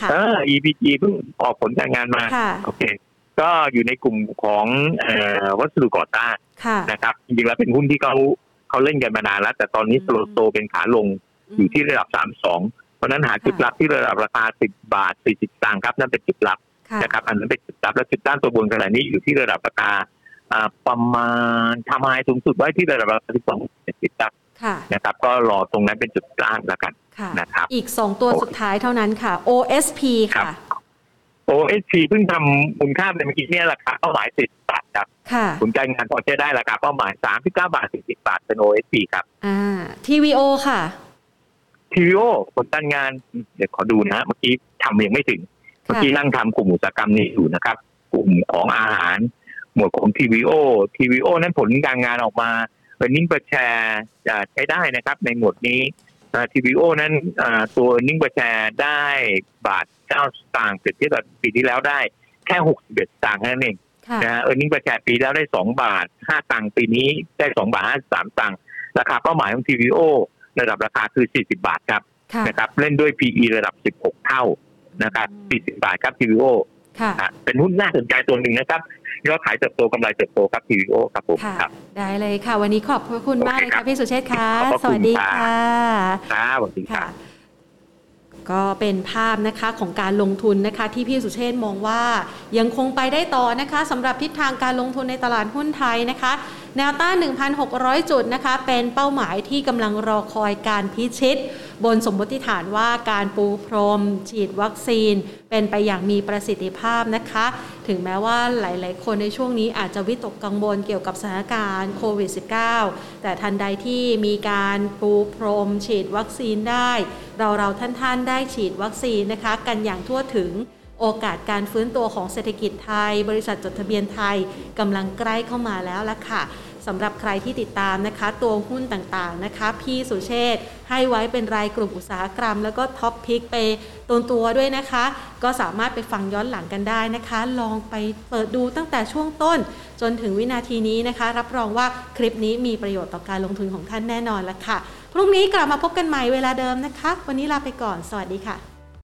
ค่ะเออ EPG เพิ่งออกผลการงานมาค่ะโอเค ก็อยู่ในกลุ่มของเอ่อวัสดุก่อสร้างค่ะนะครับจริงๆแล้วเป็นหุ้นที่เขาเขาเล่นกันมานานแล้ว แต่ตอนนี้อืมสโลโซเป็นขาลงอยู่ที่ระดับ32เพราะฉะนั้นหาจุดรับที่ระดับราคา10บาท40สตางค์ครับนั่นเป็นจุดรับค่ะนะครับ อันนั้นเป็นจุดรับและจุดด้านตัวบนขณะนี้อยู่ที่ระดับราคาอ่า ประมาณทำไฮสูงสุดไว้ที่ระดับราคา12 70ครับค่ะนะครับ ก็รอตรงนั้นเป็นจุดล่างแล้วกันค่ะนะครับอีกสองตัวสุดท้ายเท่านั้นค่ะ OSP ครัค่ะบ OSP เพิ่งทำมูลค่าไปเมื่อกี้เนี่ยราคาเป้าหมาย10บาทครับค่ะผลการงานพอใช้ได้ราคาเป้าหมาย39บาท40บาทเป็น OSP ครับอ่า TVO ค่ะ TVO ผลการงานเดี๋ยวขอดูนะเมื่อกี้ทำยังไม่ถึง เมื่อกี้นั่งทำกลุ่มอุตสาหกรรมนี้อยู่นะครับ กลุ่มของอาหาร หมวดของ TVO TVO นั้นผลการงานออกมาเป็นนิ่งประแชร์ใช้ได้นะครับ ในหมวดนี้อ่า TVO นั้นอ่าตัวนิ่งประแชร์ได้บาท9สตางค์เปรียบเทียบกับปีที่แล้วได้แค่61สตางค์แค่นั้นเองค่ะนะฮะเออร์เน็งประแชร์ปีแล้วได้สองบาทห้าตังค์ปีนี้ได้สองบาทห้าสามตังค์ราคาเป้าหมายของ TVO ระดับราคาคือสี่สิบาทครับค่ะนะครับ เล่นด้วย PE ระดับสิบหกเท่านะครับสี่สิบาทครับ TVO ค่ะอะเป็นหุ้นน่าสนใจตัวหนึ่งนะครับ ยอดขายเติบโตกำไรเติบโตครับ TVO ครับผมค่ะครับได้เลยค่ะ วันนี้ขอบพระคุณมากเลยโอเคครัค่ะบพี่สุเชษฐ์ค่ะขอบพระสคุณวัสดีครับค่ะครับสวัสดีครัค่ะบก็เป็นภาพนะคะของการลงทุนนะคะที่พี่สุเชษฐ์มองว่ายังคงไปได้ต่อนะคะสำหรับทิศทางการลงทุนในตลาดหุ้นไทยนะคะ แนวต้าน 1,600 จุดนะคะ เป็นเป้าหมายที่กำลังรอคอยการพิชิต บนสมมติฐานว่าการปูพรม ฉีดวัคซีน เป็นไปอย่างมีประสิทธิภาพนะคะ ถึงแม้ว่าหลาย ๆ คนในช่วงนี้อาจจะวิตกกังวลเกี่ยวกับสถานการณ์โควิด -19 แต่ทันใดที่มีการปูพรม ฉีดวัคซีนได้ เราเราท่าน ๆ ได้ฉีดวัคซีนนะคะ กันอย่างทั่วถึงโอกาสการฟื้นตัวของเศรษฐกิจไทย บริษัทจดทะเบียนไทยกำลังใกล้เข้ามาแล้วละค่ะ สำหรับใครที่ติดตามนะคะ ตัวหุ้นต่างๆนะคะ พี่สุเชษให้ไว้เป็นรายกลุ่มอุตสาหกรรม แล้วก็ top pick ไปตัวตัวด้วยนะคะ ก็สามารถไปฟังย้อนหลังกันได้นะคะ ลองไปเปิดดูตั้งแต่ช่วงต้น จนถึงวินาทีนี้นะคะ รับรองว่าคลิปนี้มีประโยชน์ต่อการลงทุนของท่านแน่นอนละค่ะ พรุ่งนี้กลับมาพบกันใหม่เวลาเดิมนะคะ วันนี้ลาไปก่อน สวัสดีค่ะ